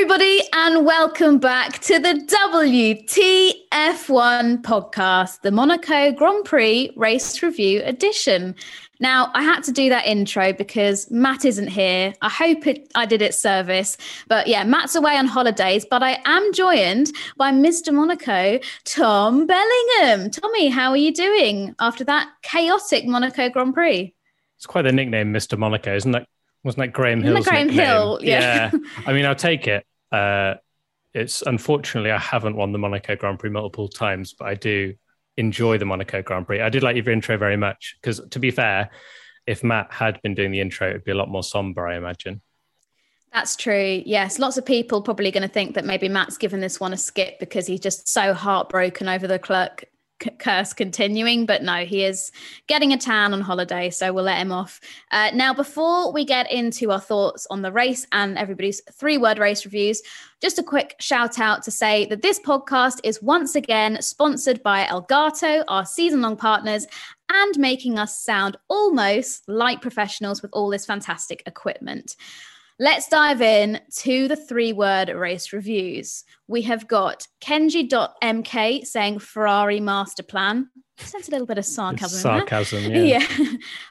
everybody, and welcome back to the WTF1 podcast, the Monaco Grand Prix Race Review Edition. Now, I had to do that intro because Matt isn't here. I hope it, I did it service. But yeah, Matt's away on holidays, but I am joined by Mr. Monaco, Tom Bellingham. Tommy, how are you doing after that chaotic Monaco Grand Prix? It's quite the nickname, Mr. Monaco, isn't that? Wasn't that Graham Hill's Graham nickname? Hill, yeah. yeah. I mean, I'll take it. Uh, it's unfortunately I haven't won the Monaco Grand Prix multiple times, but I do enjoy the Monaco Grand Prix. I did like your intro very much because, to be fair, if Matt had been doing the intro, it'd be a lot more somber, I imagine. That's true. Yes, lots of people probably going to think that maybe Matt's given this one a skip because he's just so heartbroken over the clerk curse continuing, but no, he is getting a tan on holiday, so we'll let him off. Uh, now, before we get into our thoughts on the race and everybody's three word race reviews, just a quick shout out to say that this podcast is once again sponsored by Elgato, our season long partners, and making us sound almost like professionals with all this fantastic equipment. Let's dive in to the three word race reviews. We have got Kenji.mk saying Ferrari master plan. Sense a little bit of sarcasm. It's sarcasm, yeah. yeah.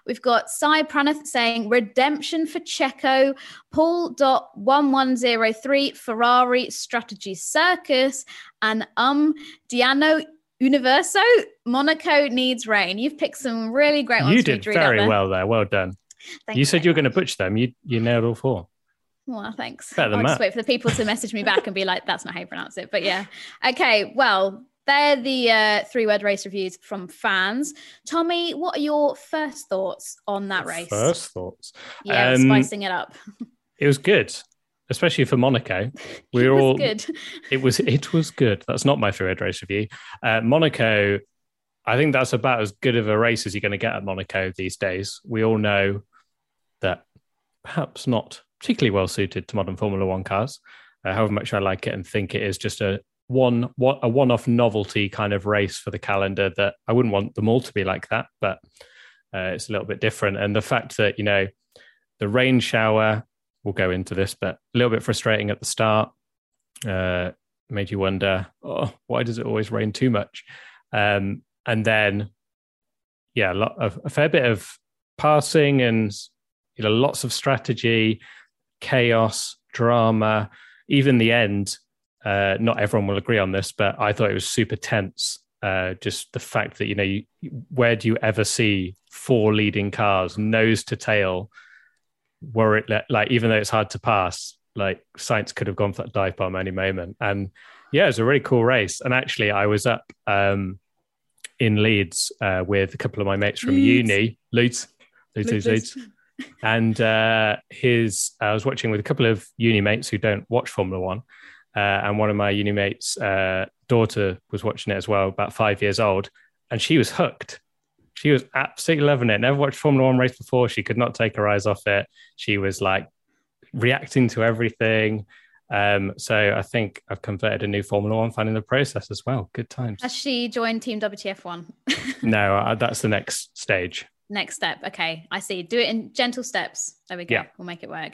We've got Sai Pranath saying redemption for Checo. Paul.1103 Ferrari strategy circus. And um Diano Universo Monaco needs rain. You've picked some really great ones. You did very well there. Well done. Thank you said you were going to butcher them. You you nailed all four. Well, thanks. Better I'll just wait for the people to message me back and be like, that's not how you pronounce it. But yeah. Okay. Well, they're the uh, three word race reviews from fans. Tommy, what are your first thoughts on that race? First thoughts. Yeah, um, spicing it up. it was good, especially for Monaco. We were all good. It was it was good. That's not my three word race review. Uh, Monaco, I think that's about as good of a race as you're going to get at Monaco these days. We all know that perhaps not particularly well suited to modern Formula One cars. Uh, however much I like it and think it is just a one what a one-off novelty kind of race for the calendar that I wouldn't want them all to be like that, but uh, it's a little bit different. And the fact that you know the rain shower, we'll go into this, but a little bit frustrating at the start. Uh, made you wonder, oh, why does it always rain too much? Um, and then, yeah, a, lot of, a fair bit of passing and you know lots of strategy chaos, drama, even the end. Uh, not everyone will agree on this, but I thought it was super tense. Uh, just the fact that you know, you, where do you ever see four leading cars nose to tail? Were it like even though it's hard to pass, like Sainz could have gone for that dive bomb any moment. And yeah, it was a really cool race. And actually, I was up um, in Leeds uh, with a couple of my mates from Leeds. uni. Leeds, Leeds, Leeds, Leeds and uh, his I was watching with a couple of uni mates who don't watch Formula One, uh, and one of my uni mates' uh, daughter was watching it as well, about five years old, and she was hooked. She was absolutely loving it. Never watched Formula One race before. She could not take her eyes off it. She was like reacting to everything. Um, so I think I've converted a new Formula One fan in the process as well. Good times. Has she joined Team WTF One? no, uh, that's the next stage. Next step. Okay, I see. Do it in gentle steps. There we go. Yeah. We'll make it work.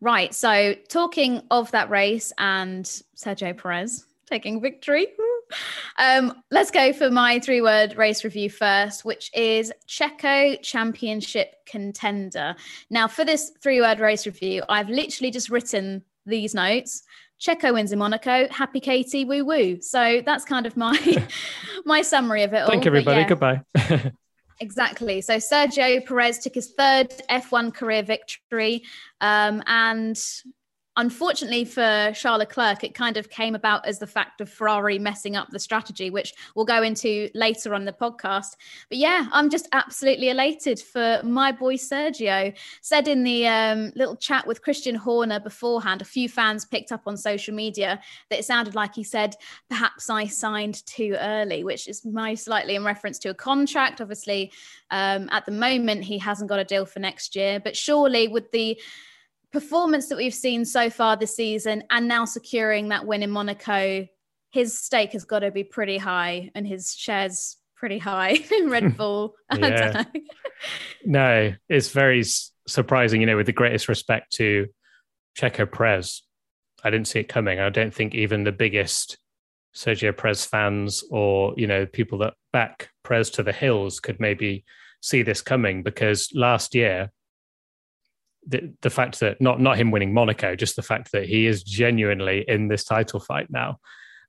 Right. So, talking of that race and Sergio Perez taking victory. um, let's go for my three word race review first, which is Checo Championship contender. Now, for this three word race review, I've literally just written these notes. Checo wins in Monaco. Happy Katie, woo woo. So that's kind of my my summary of it all. Thank you everybody. Yeah. Goodbye. Exactly. So Sergio Perez took his third F1 career victory. Um, and unfortunately for Charles Leclerc, it kind of came about as the fact of Ferrari messing up the strategy, which we'll go into later on the podcast. But yeah, I'm just absolutely elated for my boy Sergio. Said in the um, little chat with Christian Horner beforehand, a few fans picked up on social media that it sounded like he said, perhaps I signed too early, which is most likely in reference to a contract. Obviously, um, at the moment, he hasn't got a deal for next year, but surely with the performance that we've seen so far this season and now securing that win in Monaco, his stake has got to be pretty high and his shares pretty high in Red Bull. yeah. no, it's very surprising, you know, with the greatest respect to Checo Perez. I didn't see it coming. I don't think even the biggest Sergio Perez fans or you know people that back Perez to the hills could maybe see this coming because last year the, the fact that not not him winning Monaco, just the fact that he is genuinely in this title fight now,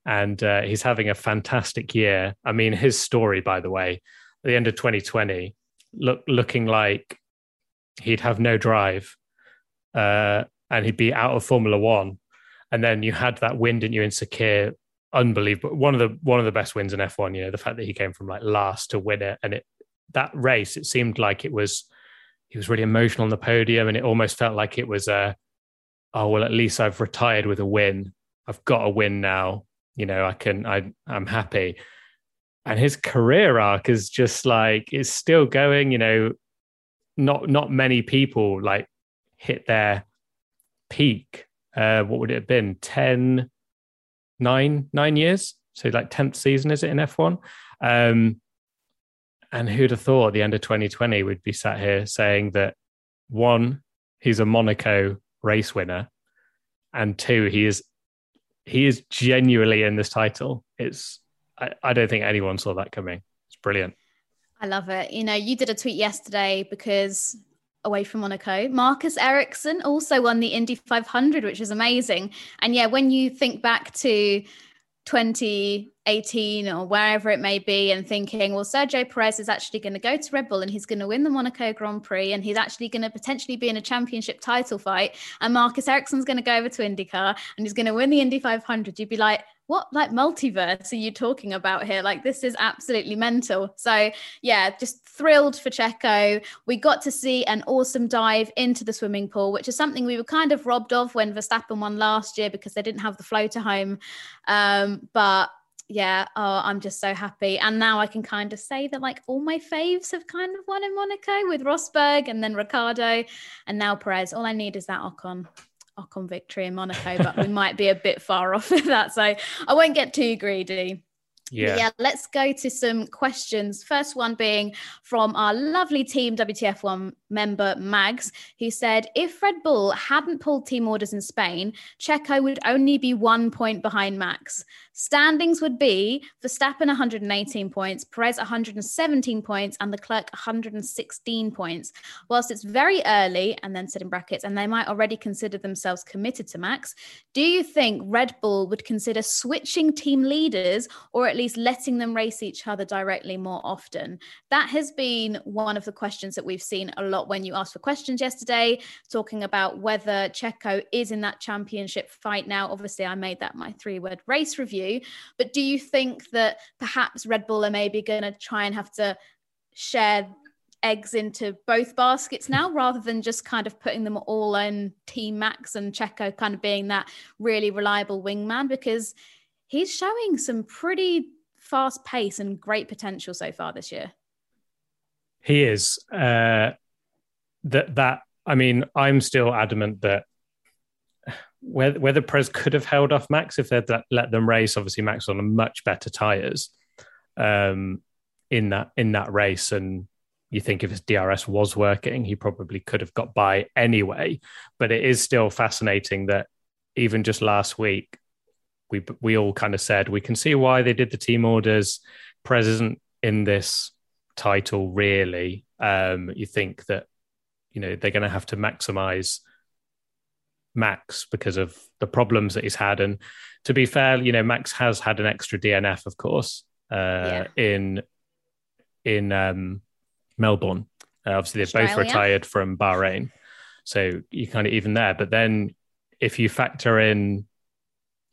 and uh, he's having a fantastic year. I mean, his story, by the way, at the end of 2020, look looking like he'd have no drive, uh, and he'd be out of Formula One, and then you had that win, didn't you, in Sakhir? Unbelievable! One of the one of the best wins in F1. You know, the fact that he came from like last to win it, and it that race, it seemed like it was he was really emotional on the podium, and it almost felt like it was a, oh well, at least I've retired with a win. I've got a win now. You know, I can. I I'm happy. And his career arc is just like it's still going. You know, not not many people like hit their peak. Uh, what would it have been? 10, nine, nine years. So like 10th season, is it in F1? Um, and who'd have thought at the end of 2020 we'd be sat here saying that one, he's a Monaco race winner, and two, he is he is genuinely in this title. It's I, I don't think anyone saw that coming. It's brilliant. I love it. You know, you did a tweet yesterday because away from Monaco. Marcus Ericsson also won the Indy 500, which is amazing. And yeah, when you think back to 2018 or wherever it may be and thinking, well, Sergio Perez is actually going to go to Red Bull and he's going to win the Monaco Grand Prix and he's actually going to potentially be in a championship title fight. And Marcus Ericsson's going to go over to IndyCar and he's going to win the Indy 500. You'd be like, what like multiverse are you talking about here? Like this is absolutely mental. So yeah, just thrilled for Checo. We got to see an awesome dive into the swimming pool, which is something we were kind of robbed of when Verstappen won last year because they didn't have the floater home. Um, but yeah, oh, I'm just so happy. And now I can kind of say that like all my faves have kind of won in Monaco with Rosberg and then Ricciardo and now Perez. All I need is that Ocon. Ocon victory in Monaco, but we might be a bit far off of that. So I won't get too greedy. Yeah. yeah, let's go to some questions. First one being from our lovely team WTF1 member Mags, who said if Red Bull hadn't pulled team orders in Spain, Checo would only be one point behind Max. Standings would be Verstappen 118 points, Perez 117 points, and Leclerc 116 points. Whilst it's very early, and then said in brackets, and they might already consider themselves committed to Max, do you think Red Bull would consider switching team leaders or at least letting them race each other directly more often? That has been one of the questions that we've seen a lot when you asked for questions yesterday, talking about whether Checo is in that championship fight now. Obviously, I made that my three word race review. But do you think that perhaps Red Bull are maybe going to try and have to share eggs into both baskets now rather than just kind of putting them all on Team Max and Checo kind of being that really reliable wingman? Because he's showing some pretty fast pace and great potential so far this year. He is. Uh, that that I mean, I'm still adamant that whether, whether Perez could have held off Max if they'd let them race. Obviously, Max on a much better tires um, in that in that race, and you think if his DRS was working, he probably could have got by anyway. But it is still fascinating that even just last week, we we all kind of said we can see why they did the team orders. Perez isn't in this title really. Um, you think that you know they're going to have to maximize Max because of the problems that he's had. And to be fair, you know, Max has had an extra DNF, of course, uh, yeah. in in um, Melbourne. Uh, obviously, they're both retired from Bahrain, so you kind of even there. But then, if you factor in,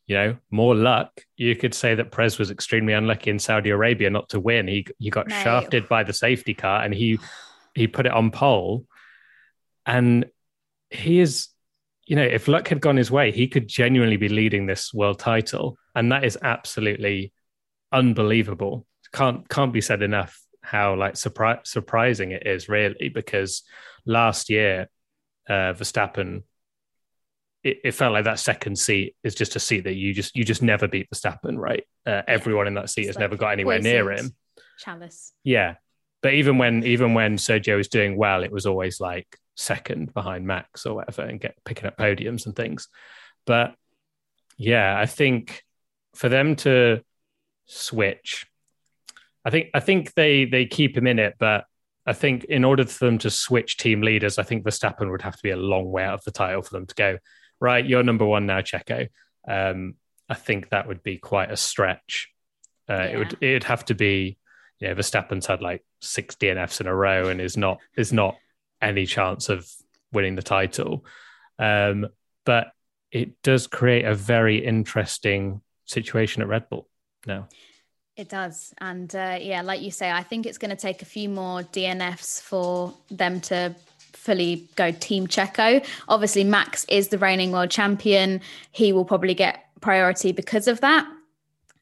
you know, more luck, you could say that Perez was extremely unlucky in Saudi Arabia not to win. He he got Mate. shafted by the safety car, and he he put it on pole, and he is you know, if luck had gone his way, he could genuinely be leading this world title, and that is absolutely unbelievable. Can't can't be said enough how like surpri- surprising it is, really, because last year uh, Verstappen, it, it, felt like that second seat is just a seat that you just you just never beat Verstappen, right? Uh, everyone in that seat it's has like never got anywhere near him. Chalice. Yeah, but even when even when Sergio was doing well, it was always like second behind Max or whatever and get picking up podiums and things. But Yeah, I think for them to switch, I think I think they they keep him in it, but I think in order for them to switch team leaders, I think Verstappen would have to be a long way out of the title for them to go, right, you're number one now, Checo. Um, I think that would be quite a stretch. Uh, yeah. It would it'd have to be, you know, Verstappen's had like six DNFs in a row and is not is not any chance of winning the title. Um, but it does create a very interesting situation at Red Bull now. It does. And uh, yeah, like you say, I think it's going to take a few more DNFs for them to fully go Team Checo. Obviously, Max is the reigning world champion. He will probably get priority because of that.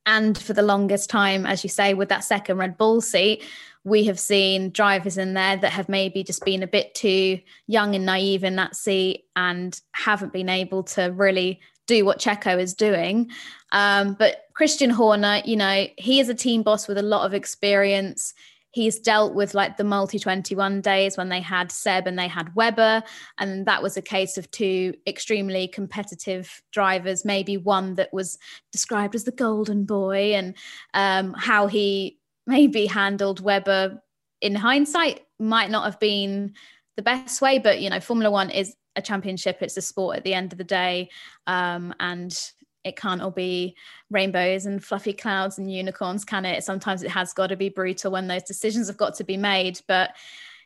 And for the longest time, as you say, with that second Red Bull seat, we have seen drivers in there that have maybe just been a bit too young and naive in that seat and haven't been able to really do what Checo is doing. Um, but Christian Horner, you know, he is a team boss with a lot of experience. He's dealt with like the multi 21 days when they had Seb and they had Webber. And that was a case of two extremely competitive drivers, maybe one that was described as the golden boy, and um, how he maybe handled Webber in hindsight might not have been the best way. But, you know, Formula One is a championship, it's a sport at the end of the day. Um, and it can't all be rainbows and fluffy clouds and unicorns, can it? Sometimes it has got to be brutal when those decisions have got to be made. But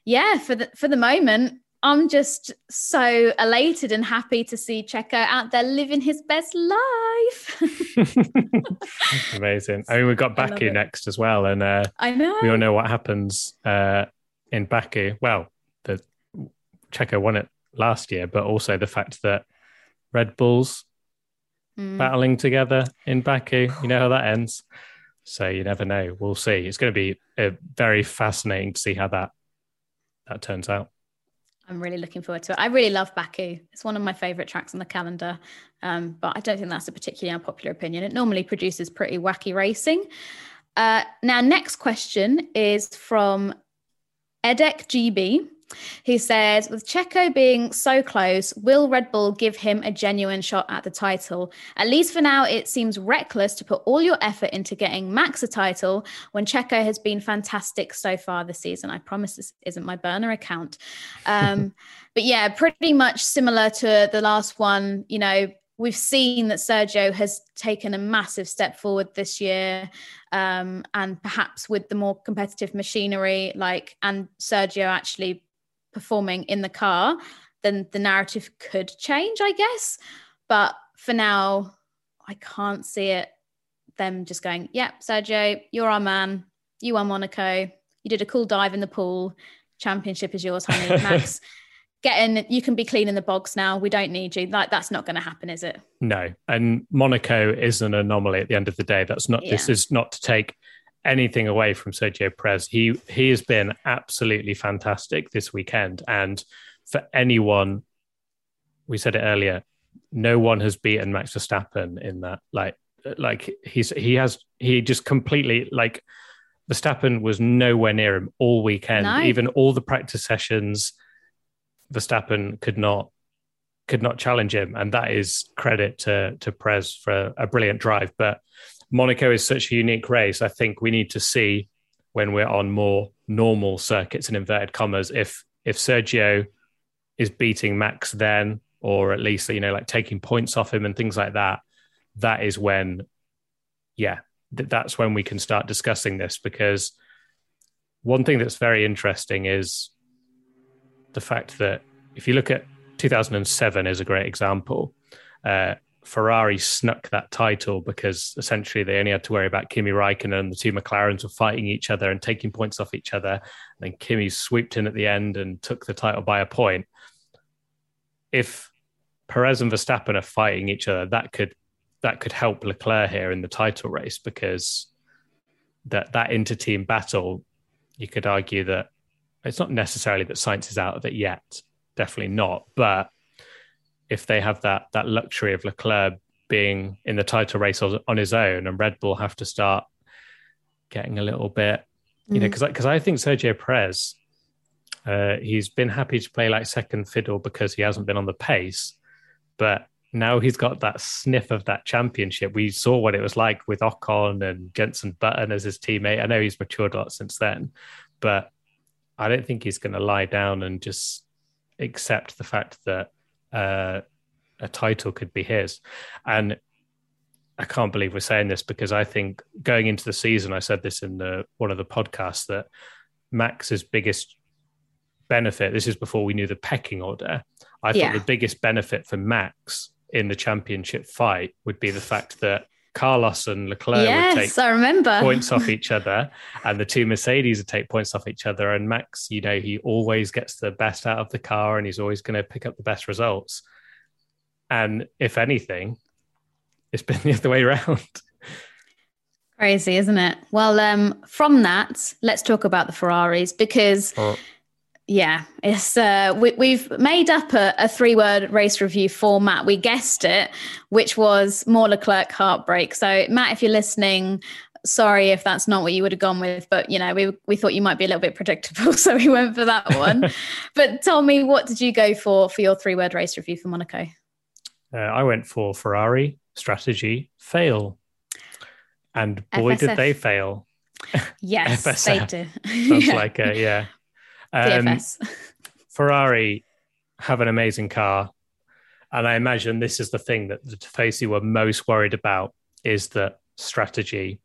yeah, for the for the moment, I'm just so elated and happy to see Checo out there living his best life. Amazing. I mean, we've got Baku next as well, and uh, I know we all know what happens uh, in Baku. Well, the Checo won it last year, but also the fact that Red Bulls mm. battling together in Baku. You know how that ends. So you never know. We'll see. It's going to be uh, very fascinating to see how that that turns out. I'm really looking forward to it. I really love Baku. It's one of my favorite tracks on the calendar, um, but I don't think that's a particularly unpopular opinion. It normally produces pretty wacky racing. Uh, now, next question is from Edek GB. He says, with Checo being so close, will Red Bull give him a genuine shot at the title? At least for now, it seems reckless to put all your effort into getting Max a title when Checo has been fantastic so far this season. I promise this isn't my burner account. Um, but yeah, pretty much similar to the last one. You know, we've seen that Sergio has taken a massive step forward this year. Um, and perhaps with the more competitive machinery, like, and Sergio actually performing in the car, then the narrative could change, I guess. But for now, I can't see it. Them just going, yep, yeah, Sergio, you're our man. You won Monaco. You did a cool dive in the pool. Championship is yours, honey. Max, get in. You can be clean in the box now. We don't need you. Like that's not going to happen, is it? No. And Monaco is an anomaly at the end of the day. That's not. Yeah. This is not to take anything away from Sergio Perez. He he has been absolutely fantastic this weekend, and for anyone, we said it earlier, no one has beaten Max Verstappen in that. Like like he's he has he just completely like Verstappen was nowhere near him all weekend. No. Even all the practice sessions, Verstappen could not could not challenge him, and that is credit to to Perez for a brilliant drive. But Monaco is such a unique race. I think we need to see when we're on more normal circuits in inverted commas if if Sergio is beating Max then, or at least you know like taking points off him and things like that. That is when, yeah, th- that's when we can start discussing this because one thing that's very interesting is the fact that if you look at 2007 is a great example. Uh, Ferrari snuck that title because essentially they only had to worry about Kimi Raikkonen and the two McLarens were fighting each other and taking points off each other. And Kimi swooped in at the end and took the title by a point. If Perez and Verstappen are fighting each other, that could that could help Leclerc here in the title race because that that inter-team battle, you could argue that it's not necessarily that Sainz is out of it yet, definitely not, but if they have that that luxury of Leclerc being in the title race on his own, and Red Bull have to start getting a little bit, you mm. know, because because I think Sergio Perez, uh, he's been happy to play like second fiddle because he hasn't been on the pace, but now he's got that sniff of that championship. We saw what it was like with Ocon and Jenson Button as his teammate. I know he's matured a lot since then, but I don't think he's going to lie down and just accept the fact that uh, a title could be his. And I can't believe we're saying this because I think going into the season, I said this in the one of the podcasts that Max's biggest benefit. This is before we knew the pecking order. I yeah. thought the biggest benefit for Max in the championship fight would be the fact that Carlos and Leclerc yes, would take I remember. points off each other, and the two Mercedes would take points off each other. And Max, you know, he always gets the best out of the car, and he's always going to pick up the best results. And if anything, it's been the other way around. Crazy, isn't it? Well, um, from that, let's talk about the Ferraris because. Oh yeah, it's uh, we, have made up a, a three-word race review format. We guessed it, which was more Leclerc heartbreak. So, Matt, if you're listening, sorry if that's not what you would have gone with, but you know, we we thought you might be a little bit predictable, so we went for that one. but tell me, what did you go for for your three-word race review for Monaco? Uh, I went for Ferrari strategy fail, and boy, FSF. did they fail! Yes, they did. Sounds yeah. like a yeah. Um, Ferrari have an amazing car. And I imagine this is the thing that the Tifosi were most worried about is that strategy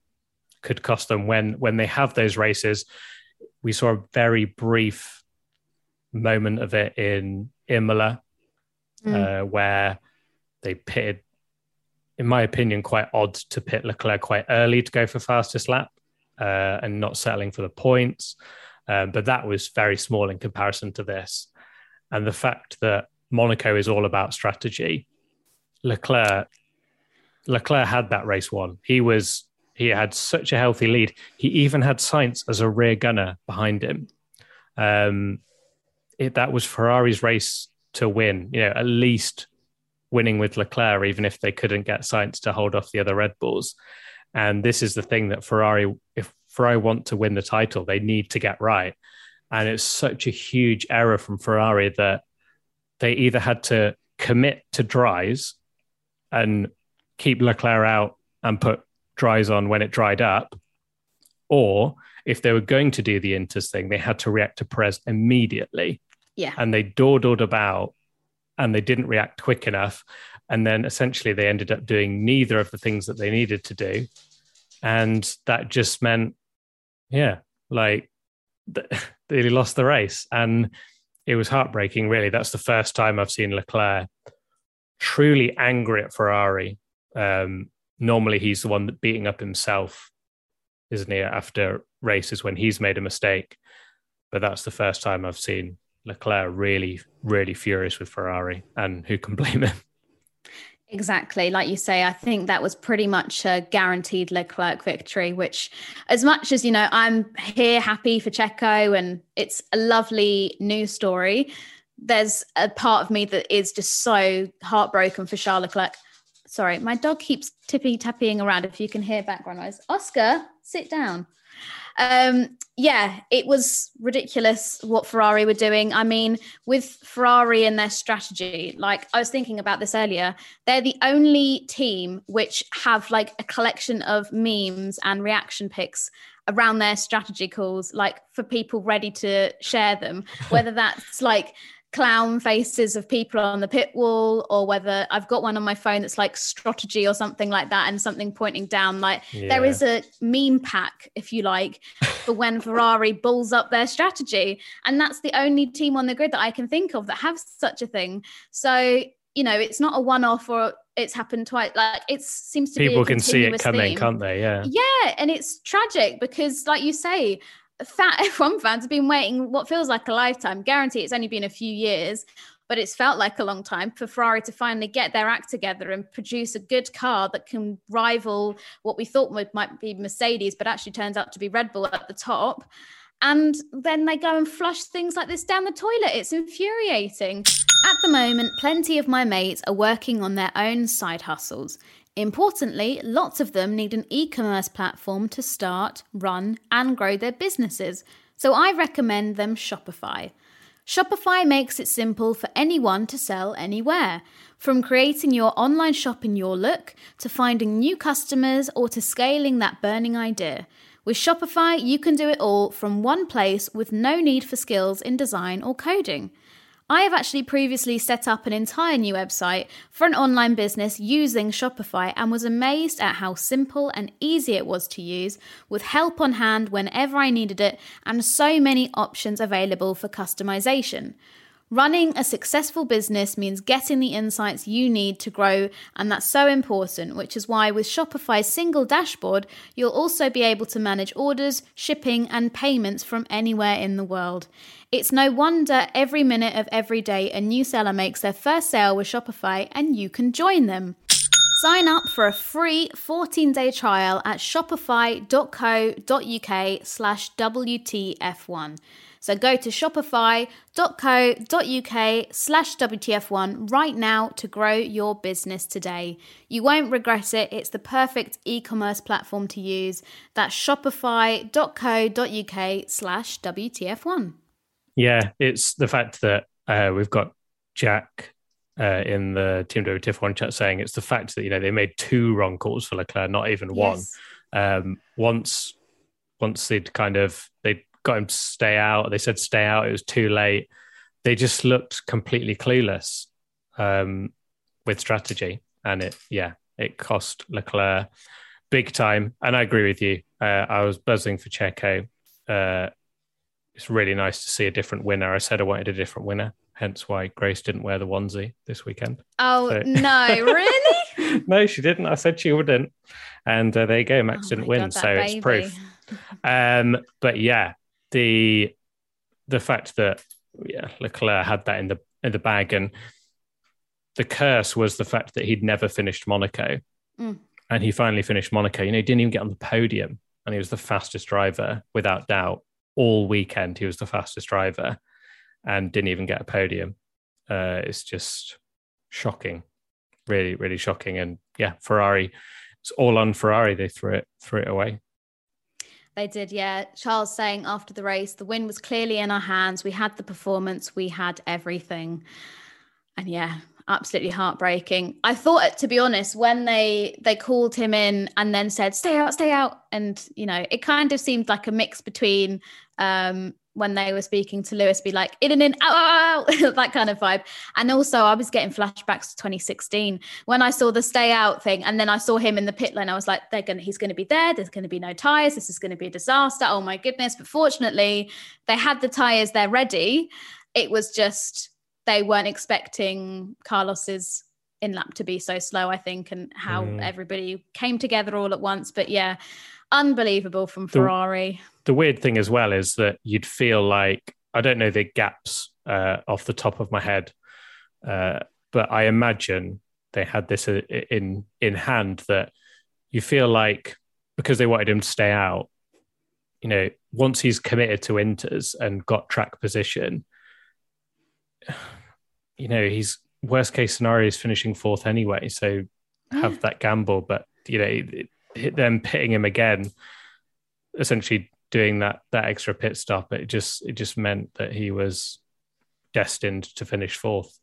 could cost them when when they have those races. We saw a very brief moment of it in Imola, mm. uh, where they pitted, in my opinion, quite odd to pit Leclerc quite early to go for fastest lap uh, and not settling for the points. Um, but that was very small in comparison to this. And the fact that Monaco is all about strategy, Leclerc, Leclerc had that race won. He was he had such a healthy lead. He even had Sainz as a rear gunner behind him. Um, it, that was Ferrari's race to win. You know, at least winning with Leclerc, even if they couldn't get Sainz to hold off the other Red Bulls. And this is the thing that Ferrari, if Ferrari want to win the title, they need to get right. And it's such a huge error from Ferrari that they either had to commit to dries and keep Leclerc out and put dries on when it dried up, or if they were going to do the Inters thing, they had to react to Perez immediately. Yeah. And they dawdled about and they didn't react quick enough. And then essentially they ended up doing neither of the things that they needed to do. And that just meant yeah, like they lost the race, and it was heartbreaking. Really, that's the first time I've seen Leclerc truly angry at Ferrari. Um, normally, he's the one that beating up himself, isn't he? After races when he's made a mistake, but that's the first time I've seen Leclerc really, really furious with Ferrari, and who can blame him? Exactly. Like you say, I think that was pretty much a guaranteed Leclerc victory, which, as much as, you know, I'm here happy for Checo and it's a lovely news story, there's a part of me that is just so heartbroken for Charles Leclerc. Sorry, my dog keeps tippy tapping around. If you can hear background noise, Oscar, sit down. Um, yeah, it was ridiculous what Ferrari were doing. I mean, with Ferrari and their strategy, like I was thinking about this earlier, they're the only team which have like a collection of memes and reaction pics around their strategy calls, like for people ready to share them, whether that's like clown faces of people on the pit wall or whether I've got one on my phone that's like strategy or something like that and something pointing down like yeah. there is a meme pack if you like for when Ferrari bulls up their strategy and that's the only team on the grid that I can think of that have such a thing so you know it's not a one off or it's happened twice like it seems to people be can see it coming theme. can't they yeah yeah and it's tragic because like you say fat F1 fans have been waiting what feels like a lifetime. Guarantee it's only been a few years, but it's felt like a long time for Ferrari to finally get their act together and produce a good car that can rival what we thought might be Mercedes, but actually turns out to be Red Bull at the top. And then they go and flush things like this down the toilet. It's infuriating. At the moment, plenty of my mates are working on their own side hustles. Importantly, lots of them need an e commerce platform to start, run, and grow their businesses, so I recommend them Shopify. Shopify makes it simple for anyone to sell anywhere. From creating your online shop in your look, to finding new customers, or to scaling that burning idea. With Shopify, you can do it all from one place with no need for skills in design or coding. I have actually previously set up an entire new website for an online business using Shopify and was amazed at how simple and easy it was to use, with help on hand whenever I needed it, and so many options available for customization. Running a successful business means getting the insights you need to grow, and that's so important, which is why with Shopify's single dashboard, you'll also be able to manage orders, shipping, and payments from anywhere in the world. It's no wonder every minute of every day a new seller makes their first sale with Shopify, and you can join them. Sign up for a free 14-day trial at shopify.co.uk slash WTF1. So go to shopify.co.uk slash WTF1 right now to grow your business today. You won't regret it. It's the perfect e-commerce platform to use. That's shopify.co.uk slash WTF1. Yeah, it's the fact that uh, we've got Jack uh, in the Team WTF1 chat saying it's the fact that, you know, they made two wrong calls for Leclerc, not even yes. one. Um, once once they'd kind of they got him to stay out. They said stay out. It was too late. They just looked completely clueless um, with strategy, and it yeah, it cost Leclerc big time. And I agree with you. Uh, I was buzzing for Checo. Uh, it's really nice to see a different winner. I said I wanted a different winner, hence why Grace didn't wear the onesie this weekend. Oh so. no, really? no, she didn't. I said she wouldn't, and uh, there you go. Max oh didn't win, God, so baby. it's proof. Um, but yeah, the the fact that yeah, Leclerc had that in the in the bag, and the curse was the fact that he'd never finished Monaco, mm. and he finally finished Monaco. You know, he didn't even get on the podium, and he was the fastest driver without doubt all weekend. He was the fastest driver, and didn't even get a podium. Uh, it's just shocking, really, really shocking. And yeah, Ferrari, it's all on Ferrari. They threw it threw it away. They did, yeah. Charles saying after the race, the win was clearly in our hands. We had the performance, we had everything. And yeah, absolutely heartbreaking. I thought, to be honest, when they they called him in and then said, "Stay out, stay out," and you know, it kind of seemed like a mix between um, when they were speaking to Lewis, be like in and in, out, out, out that kind of vibe. And also, I was getting flashbacks to 2016 when I saw the stay out thing, and then I saw him in the pit lane. I was like, they're gonna, he's going to be there. There's going to be no tires. This is going to be a disaster. Oh my goodness! But fortunately, they had the tires there ready. It was just they weren't expecting Carlos's in lap to be so slow. I think, and how mm. everybody came together all at once. But yeah, unbelievable from Ferrari. The, the, weird thing as well is that you'd feel like I don't know the gaps uh, off the top of my head, uh, but I imagine they had this uh, in in hand that you feel like because they wanted him to stay out, you know, once he's committed to Inters and got track position, you know, he's worst case scenario is finishing fourth anyway. So have that gamble, but you know, them pitting him again, essentially doing that that extra pit stop, it just it just meant that he was destined to finish fourth.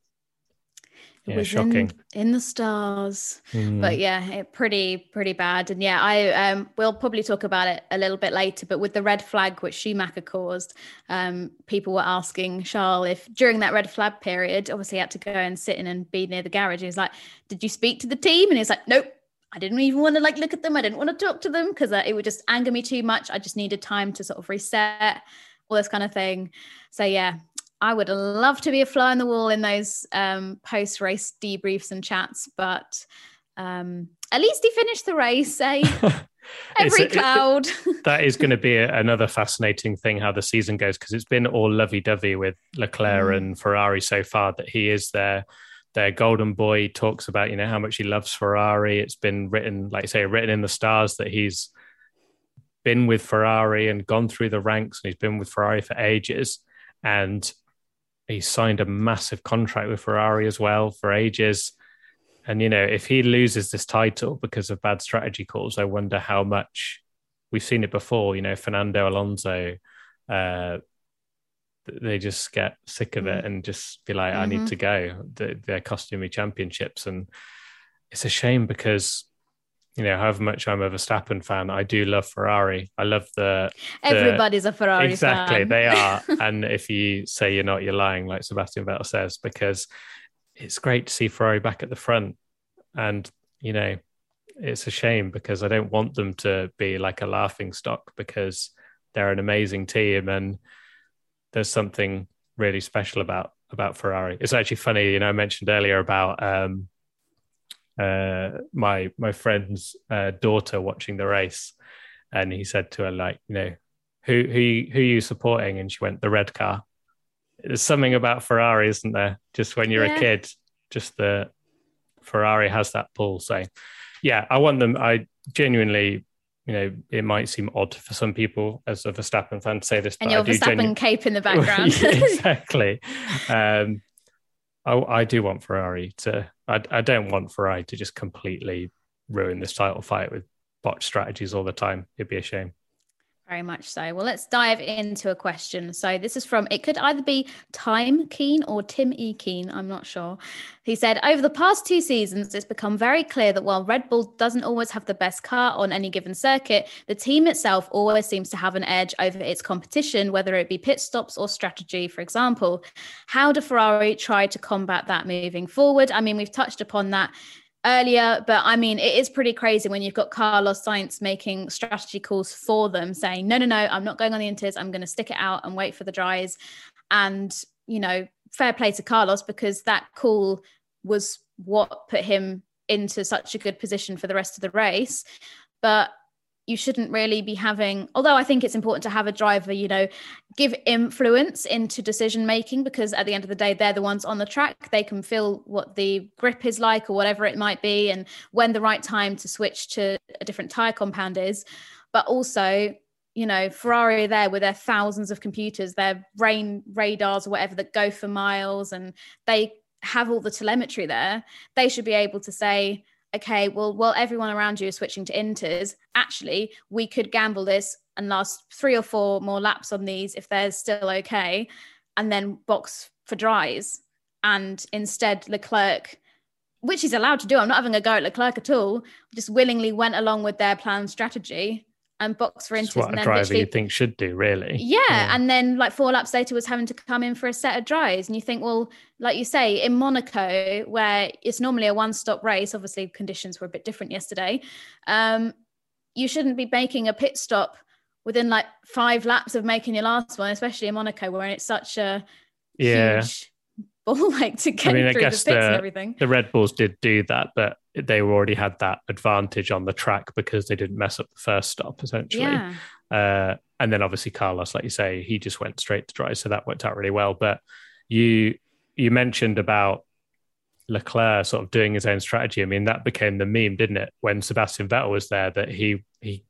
It yeah, was shocking. In, in the stars. Mm. But yeah, it pretty, pretty bad. And yeah, I um we'll probably talk about it a little bit later. But with the red flag which Schumacher caused, um, people were asking Charles if during that red flag period, obviously he had to go and sit in and be near the garage. He was like, Did you speak to the team? And he's like, Nope, I didn't even want to like look at them. I didn't want to talk to them because uh, it would just anger me too much. I just needed time to sort of reset, all this kind of thing. So yeah, I would love to be a fly on the wall in those um, post race debriefs and chats, but um, at least he finished the race. Eh? Every a, cloud. It, that is going to be a, another fascinating thing how the season goes because it's been all lovey dovey with Leclerc mm. and Ferrari so far that he is there their golden boy talks about you know how much he loves Ferrari. It's been written, like say, written in the stars that he's been with Ferrari and gone through the ranks, and he's been with Ferrari for ages. And he signed a massive contract with Ferrari as well for ages. And you know, if he loses this title because of bad strategy calls, I wonder how much we've seen it before. You know, Fernando Alonso, uh, they just get sick of it mm. and just be like, I mm-hmm. need to go. They're costing me championships. And it's a shame because, you know, however much I'm a Verstappen fan, I do love Ferrari. I love the. the Everybody's a Ferrari exactly, fan. they are. and if you say you're not, you're lying, like Sebastian Vettel says, because it's great to see Ferrari back at the front. And, you know, it's a shame because I don't want them to be like a laughing stock because they're an amazing team and there's something really special about about Ferrari. It's actually funny, you know, I mentioned earlier about um, uh, my my friend's uh, daughter watching the race, and he said to her like, you know, who who who are you supporting? And she went the red car. There's something about Ferrari, isn't there? Just when you're yeah. a kid, just the Ferrari has that pull. So, yeah, I want them. I genuinely you know, it might seem odd for some people as a Verstappen fan to say this, and your Verstappen genu- cape in the background. exactly. Um, I, I, do want Ferrari to. I, I don't want Ferrari to just completely ruin this title fight with botched strategies all the time. It'd be a shame. Very much so. Well, let's dive into a question. So, this is from it could either be Time Keen or Tim E. Keen. I'm not sure. He said, Over the past two seasons, it's become very clear that while Red Bull doesn't always have the best car on any given circuit, the team itself always seems to have an edge over its competition, whether it be pit stops or strategy, for example. How do Ferrari try to combat that moving forward? I mean, we've touched upon that earlier, but I mean, it is pretty crazy when you've got Carlos Sainz making strategy calls for them, saying, no, no, no, I'm not going on the inters. I'm going to stick it out and wait for the dries. And, you know, fair play to Carlos because that call was what put him into such a good position for the rest of the race. But you shouldn't really be having although i think it's important to have a driver you know give influence into decision making because at the end of the day they're the ones on the track. They can feel what the grip is like or whatever it might be and when the right time to switch to a different tire compound is. But also you know ferrari there with their thousands of computers their rain radars or whatever that go for miles and they have all the telemetry there. They should be able to say okay, well, while everyone around you is switching to inters, actually, we could gamble this and last three or four more laps on these if they're still okay, and then box for dries. And instead, Leclerc, which he's allowed to do, I'm not having a go at Leclerc at all, just willingly went along with their planned strategy and box for inters. what a driver you think should do, really. Yeah, yeah, and then like four laps later was having to come in for a set of dries, and you think, well, like you say, in Monaco, where it's normally a one-stop race, obviously conditions were a bit different yesterday. Um, you shouldn't be making a pit stop within like five laps of making your last one, especially in Monaco, where it's such a yeah. huge ball like to get I mean, through I guess the pits the, and everything. The Red Bulls did do that, but they already had that advantage on the track because they didn't mess up the first stop essentially. Yeah. Uh, and then obviously Carlos, like you say, he just went straight to dry, so that worked out really well. But you you mentioned about Leclerc sort of doing his own strategy. I mean, that became the meme, didn't it? When Sebastian Vettel was there, that he he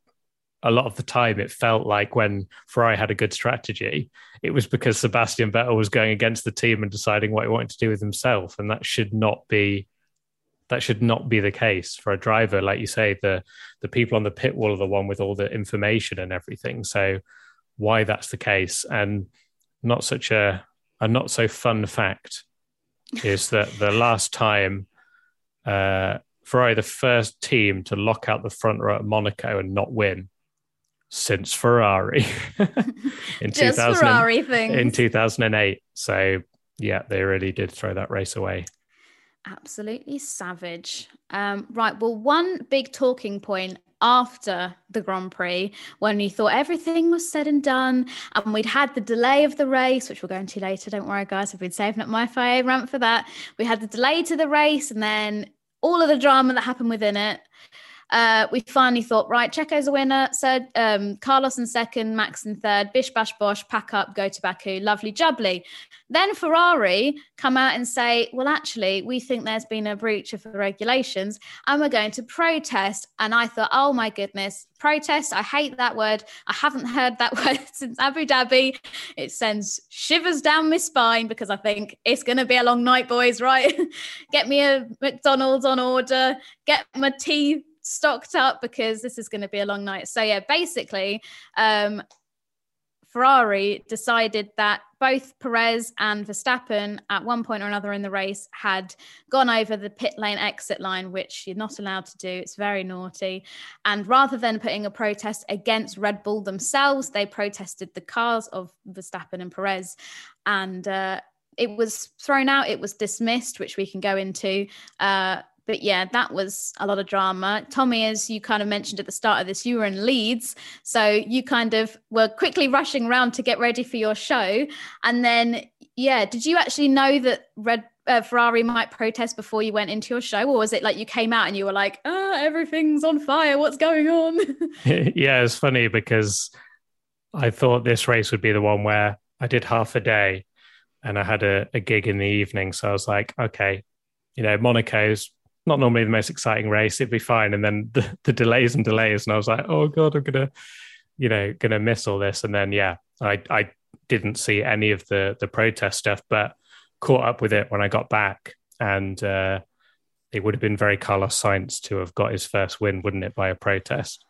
a lot of the time it felt like when Ferrari had a good strategy, it was because Sebastian Vettel was going against the team and deciding what he wanted to do with himself, and that should not be that should not be the case for a driver. Like you say, the the people on the pit wall are the one with all the information and everything. So why that's the case, and not such a a not so fun fact is that the last time uh, Ferrari, the first team to lock out the front row at Monaco and not win since Ferrari in 2000, Ferrari in 2008. So yeah, they really did throw that race away. Absolutely savage. Um, right. Well, one big talking point after the Grand Prix when we thought everything was said and done and we'd had the delay of the race, which we'll go into later. Don't worry, guys. I've been saving up my FIA rant for that. We had the delay to the race and then all of the drama that happened within it uh, we finally thought, right, Checo's a winner. So um, Carlos in second, Max in third, bish bash bosh, pack up, go to Baku, lovely jubbly. Then Ferrari come out and say, well, actually, we think there's been a breach of the regulations and we're going to protest. And I thought, oh my goodness, protest. I hate that word. I haven't heard that word since Abu Dhabi. It sends shivers down my spine because I think it's going to be a long night, boys, right? Get me a McDonald's on order, get my tea stocked up because this is going to be a long night. So yeah, basically, um, Ferrari decided that both Perez and Verstappen, at one point or another in the race, had gone over the pit lane exit line, which you're not allowed to do. It's very naughty. And rather than putting a protest against Red Bull themselves, they protested the cars of Verstappen and Perez. And uh, it was thrown out, it was dismissed, which we can go into. Uh, but yeah, that was a lot of drama. Tommy, as you kind of mentioned at the start of this, you were in Leeds. So you kind of were quickly rushing around to get ready for your show. And then, yeah, did you actually know that Red uh, Ferrari might protest before you went into your show? Or was it like you came out and you were like, oh, everything's on fire? What's going on? yeah, it's funny because I thought this race would be the one where I did half a day and I had a, a gig in the evening. So I was like, okay, you know, Monaco's not normally the most exciting race. It'd be fine. And then the, the delays and delays. And I was like, oh God, I'm gonna, you know, gonna miss all this. And then yeah, I I didn't see any of the the protest stuff, but caught up with it when I got back. And uh, it would have been very Carlos Sainz to have got his first win, wouldn't it, by a protest?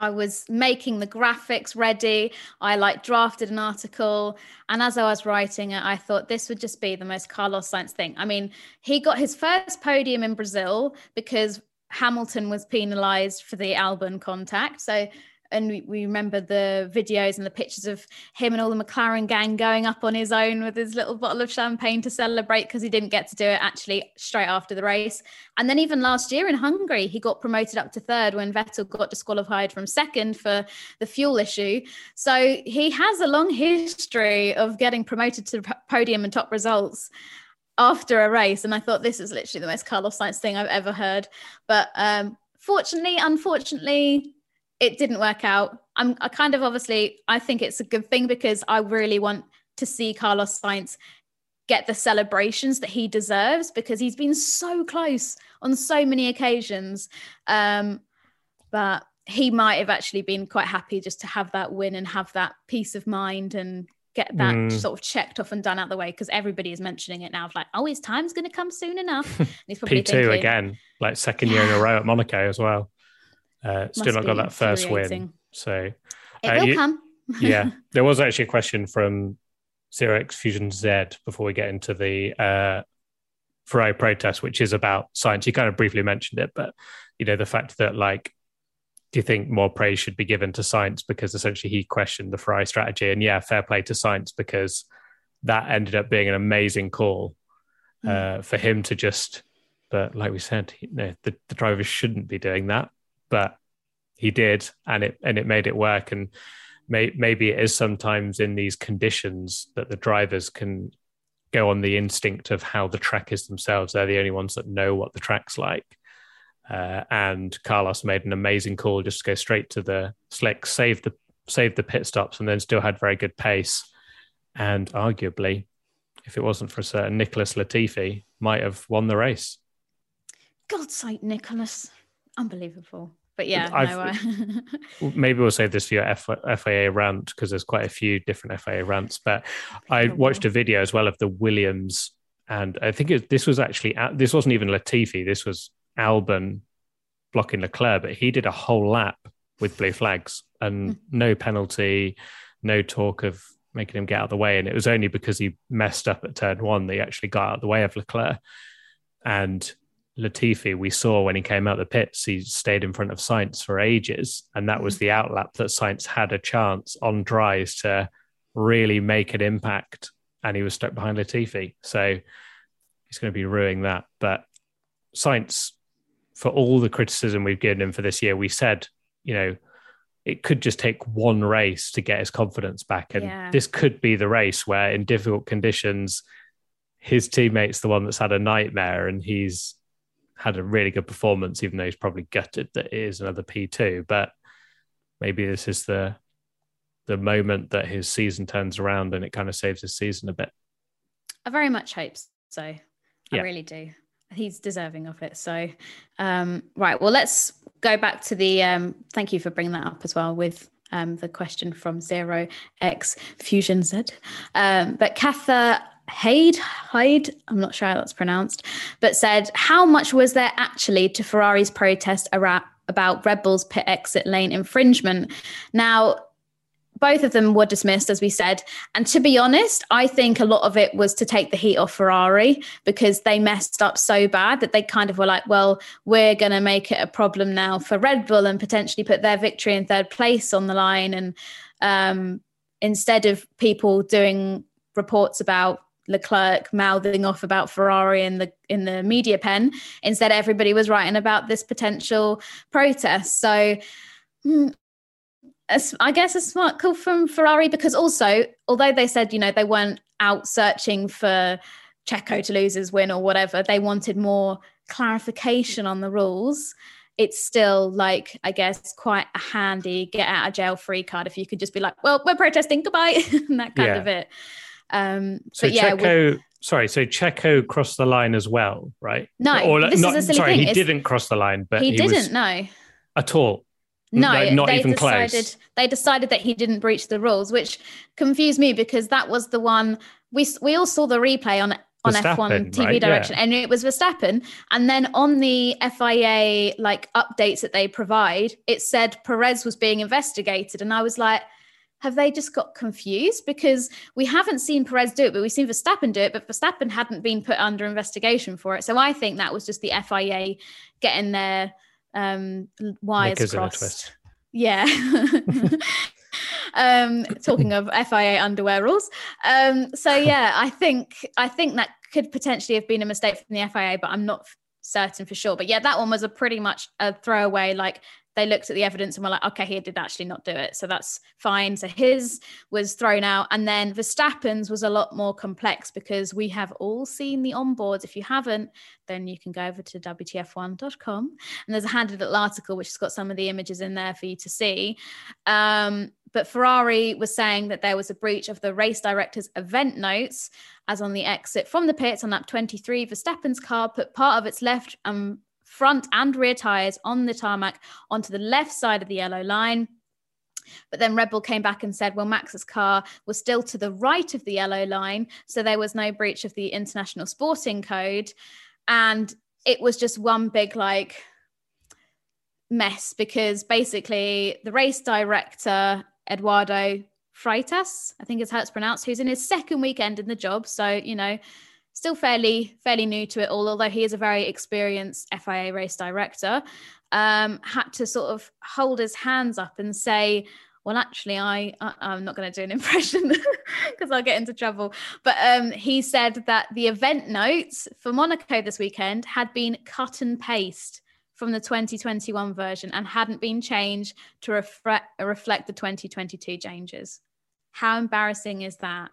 I was making the graphics ready. I like drafted an article. And as I was writing it, I thought this would just be the most Carlos Sainz thing. I mean, he got his first podium in Brazil because Hamilton was penalized for the Albon contact. So and we, we remember the videos and the pictures of him and all the McLaren gang going up on his own with his little bottle of champagne to celebrate because he didn't get to do it actually straight after the race. And then even last year in Hungary, he got promoted up to third when Vettel got disqualified from second for the fuel issue. So he has a long history of getting promoted to the podium and top results after a race. And I thought this is literally the most Carlos Sainz thing I've ever heard. But um, fortunately, unfortunately, it didn't work out. I'm I kind of obviously I think it's a good thing because I really want to see Carlos Sainz get the celebrations that he deserves because he's been so close on so many occasions. Um, but he might have actually been quite happy just to have that win and have that peace of mind and get that mm. sort of checked off and done out the way because everybody is mentioning it now of like, oh, his time's going to come soon enough. he's probably P2 thinking, again, like second year in a row at Monaco as well. Uh, still not got that first win. So it uh, will you, come. yeah, there was actually a question from Zero X Fusion Z before we get into the uh, Ferrari protest, which is about Sainz. You kind of briefly mentioned it, but you know the fact that like, do you think more praise should be given to Sainz because essentially he questioned the Ferrari strategy? And yeah, fair play to Sainz because that ended up being an amazing call mm. uh, for him to just. But like we said, you know, the, the drivers shouldn't be doing that but he did, and it and it made it work. And may, maybe it is sometimes in these conditions that the drivers can go on the instinct of how the track is themselves. They're the only ones that know what the track's like. Uh, and Carlos made an amazing call just to go straight to the slick, save the save the pit stops, and then still had very good pace. And arguably, if it wasn't for a certain Nicholas Latifi, might have won the race. God's sake, Nicholas unbelievable. But yeah, no, maybe we'll save this for your F- FIA rant because there's quite a few different FIA rants. But I watched a video as well of the Williams, and I think it, this was actually this wasn't even Latifi. This was Albon blocking Leclerc, but he did a whole lap with blue flags and hmm. no penalty, no talk of making him get out of the way. And it was only because he messed up at turn one that he actually got out of the way of Leclerc. And Latifi, we saw when he came out the pits, he stayed in front of Sainz for ages. And that was mm. the outlap that Sainz had a chance on dries to really make an impact. And he was stuck behind Latifi. So he's going to be ruining that. But Sainz, for all the criticism we've given him for this year, we said, you know, it could just take one race to get his confidence back. And yeah. this could be the race where, in difficult conditions, his teammate's the one that's had a nightmare and he's had a really good performance, even though he's probably gutted that it is another P2. But maybe this is the the moment that his season turns around and it kind of saves his season a bit. I very much hope so. I yeah. really do. He's deserving of it. So, um, right. Well, let's go back to the. Um, thank you for bringing that up as well with um, the question from Zero X Fusion Z. Um, but Katha Hyde, Hyde, I'm not sure how that's pronounced, but said, How much was there actually to Ferrari's protest about Red Bull's pit exit lane infringement? Now, both of them were dismissed, as we said. And to be honest, I think a lot of it was to take the heat off Ferrari because they messed up so bad that they kind of were like, well, we're going to make it a problem now for Red Bull and potentially put their victory in third place on the line. And um, instead of people doing reports about Leclerc mouthing off about Ferrari in the in the media pen, instead everybody was writing about this potential protest. So hmm, I guess a smart call from Ferrari because also, although they said, you know, they weren't out searching for Checo to lose his win or whatever, they wanted more clarification on the rules. It's still like, I guess, quite a handy get out of jail free card if you could just be like, well, we're protesting, goodbye, and that kind yeah. of it. Um, so but yeah, Checo, sorry, so Checo crossed the line as well, right? No, or, this not, is a silly sorry, thing. he it's, didn't cross the line, but he, he didn't. No, at all. No, like, not they even decided close. they decided that he didn't breach the rules, which confused me because that was the one we we all saw the replay on on F1 TV right? direction, yeah. and it was Verstappen. And then on the FIA like updates that they provide, it said Perez was being investigated, and I was like. Have they just got confused? Because we haven't seen Perez do it, but we've seen Verstappen do it, but Verstappen hadn't been put under investigation for it. So I think that was just the FIA getting their um, wires Knickers crossed. Yeah. um, talking of FIA underwear rules. Um, so yeah, I think I think that could potentially have been a mistake from the FIA, but I'm not certain for sure. But yeah, that one was a pretty much a throwaway, like they looked at the evidence and were like, okay, he did actually not do it. So that's fine. So his was thrown out. And then Verstappen's was a lot more complex because we have all seen the onboards. If you haven't, then you can go over to WTF1.com and there's a handy little article which has got some of the images in there for you to see. Um, but Ferrari was saying that there was a breach of the race director's event notes, as on the exit from the pits on lap 23, Verstappen's car put part of its left um, front and rear tyres on the tarmac onto the left side of the yellow line. But then Red Bull came back and said, well, Max's car was still to the right of the yellow line. So there was no breach of the international sporting code. And it was just one big, like, mess because basically the race director, Eduardo Freitas, I think is how it's pronounced, who's in his second weekend in the job. So, you know, still fairly fairly new to it all, although he is a very experienced FIA race director, um, had to sort of hold his hands up and say, well, actually, I, I am not going to do an impression because I'll get into trouble. But um, he said that the event notes for Monaco this weekend had been cut and paste from the 2021 version and hadn't been changed to reflect, reflect the 2022 changes. How embarrassing is that?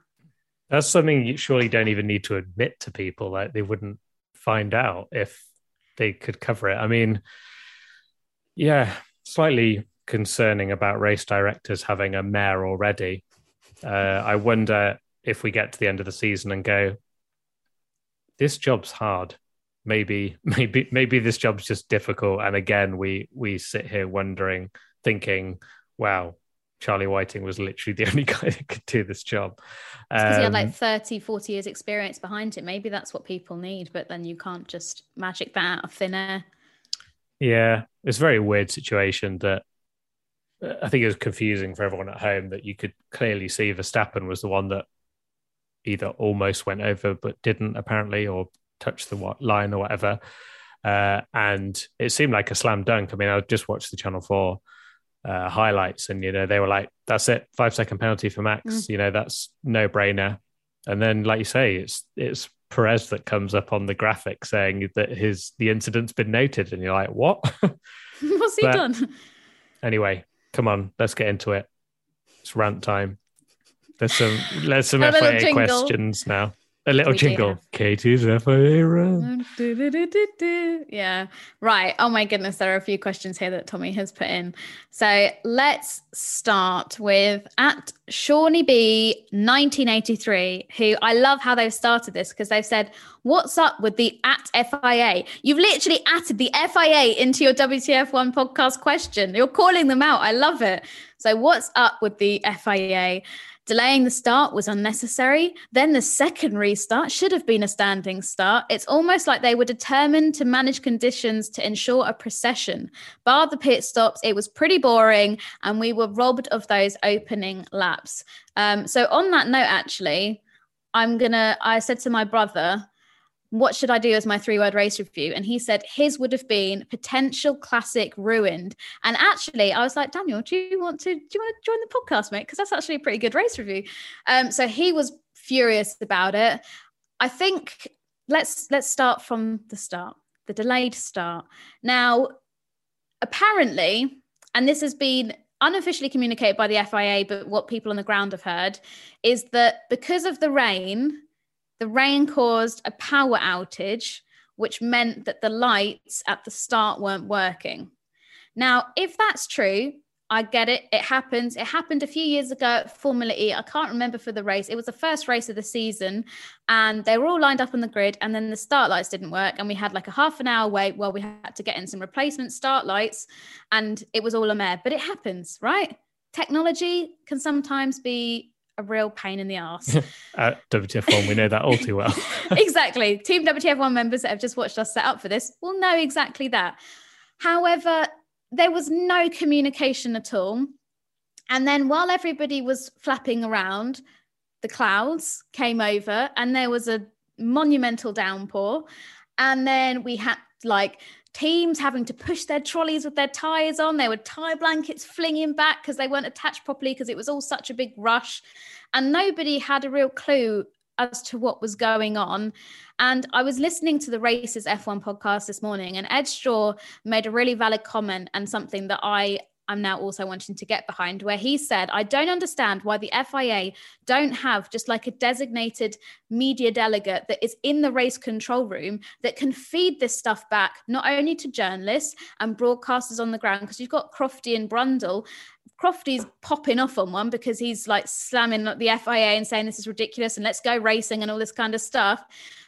That's something you surely don't even need to admit to people. Like they wouldn't find out if they could cover it. I mean, yeah, slightly concerning about race directors having a mayor already. Uh, I wonder if we get to the end of the season and go, this job's hard. Maybe, maybe, maybe this job's just difficult. And again, we we sit here wondering, thinking, wow, Charlie Whiting was literally the only guy that could do this job. Because um, he had like um, 30, 40 years experience behind him. Maybe that's what people need, but then you can't just magic that out of thin air. Yeah, it's a very weird situation that uh, I think it was confusing for everyone at home that you could clearly see Verstappen was the one that either almost went over but didn't apparently or touched the line or whatever. Uh, and it seemed like a slam dunk. I mean, I just watched the Channel 4 uh, highlights, and you know they were like, "That's it, five second penalty for Max." Mm. You know that's no brainer. And then, like you say, it's it's Perez that comes up on the graphic saying that his the incident's been noted, and you're like, "What? What's he but, done?" Anyway, come on, let's get into it. It's rant time. There's some there's some FIA questions now. A little we jingle. Katie's FIA. Yeah. Right. Oh my goodness. There are a few questions here that Tommy has put in. So let's start with at Shawnee B 1983, who I love how they've started this because they've said, What's up with the at FIA? You've literally added the FIA into your WTF1 podcast question. You're calling them out. I love it. So, what's up with the FIA? Delaying the start was unnecessary. Then the second restart should have been a standing start. It's almost like they were determined to manage conditions to ensure a procession. Bar the pit stops, it was pretty boring, and we were robbed of those opening laps. Um, so, on that note, actually, I'm gonna, I said to my brother, what should I do as my three word race review? And he said his would have been potential classic ruined. And actually, I was like, Daniel, do you want to do you want to join the podcast, mate? Because that's actually a pretty good race review. Um, so he was furious about it. I think let's let's start from the start, the delayed start. Now, apparently, and this has been unofficially communicated by the FIA, but what people on the ground have heard is that because of the rain the rain caused a power outage, which meant that the lights at the start weren't working. Now, if that's true, I get it. It happens. It happened a few years ago at Formula E. I can't remember for the race. It was the first race of the season, and they were all lined up on the grid, and then the start lights didn't work, and we had like a half an hour wait while we had to get in some replacement start lights, and it was all a mare. But it happens, right? Technology can sometimes be a real pain in the ass. At WTF1, we know that all too well. exactly. Team WTF1 members that have just watched us set up for this will know exactly that. However, there was no communication at all. And then while everybody was flapping around, the clouds came over and there was a monumental downpour. And then we had like teams having to push their trolleys with their tires on. There were tire blankets flinging back because they weren't attached properly because it was all such a big rush. And nobody had a real clue as to what was going on. And I was listening to the Races F1 podcast this morning, and Ed Straw made a really valid comment and something that I I'm now also wanting to get behind, where he said, I don't understand why the FIA don't have just like a designated media delegate that is in the race control room that can feed this stuff back, not only to journalists and broadcasters on the ground, because you've got Crofty and Brundle. Crofty's popping off on one because he's like slamming the FIA and saying this is ridiculous and let's go racing and all this kind of stuff.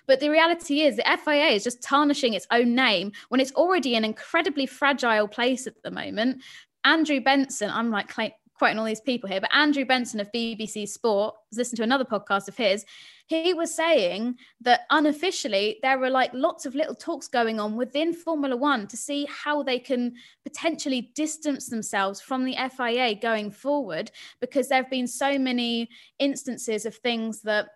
But the reality is the FIA is just tarnishing its own name when it's already an incredibly fragile place at the moment. Andrew Benson, I'm like quoting all these people here, but Andrew Benson of BBC Sport listened to another podcast of his. He was saying that unofficially there were like lots of little talks going on within Formula One to see how they can potentially distance themselves from the FIA going forward because there have been so many instances of things that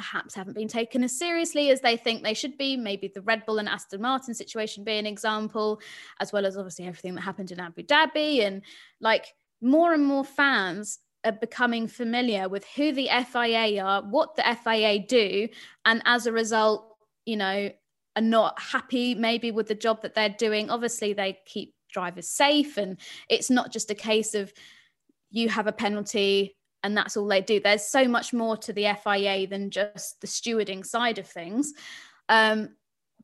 perhaps haven't been taken as seriously as they think they should be. Maybe the Red Bull and Aston Martin situation be an example, as well as obviously everything that happened in Abu Dhabi. And like more and more fans are becoming familiar with who the FIA are, what the FIA do, and as a result, you know, are not happy maybe with the job that they're doing. Obviously, they keep drivers safe, and it's not just a case of you have a penalty and that's all they do. There's so much more to the FIA than just the stewarding side of things. Um,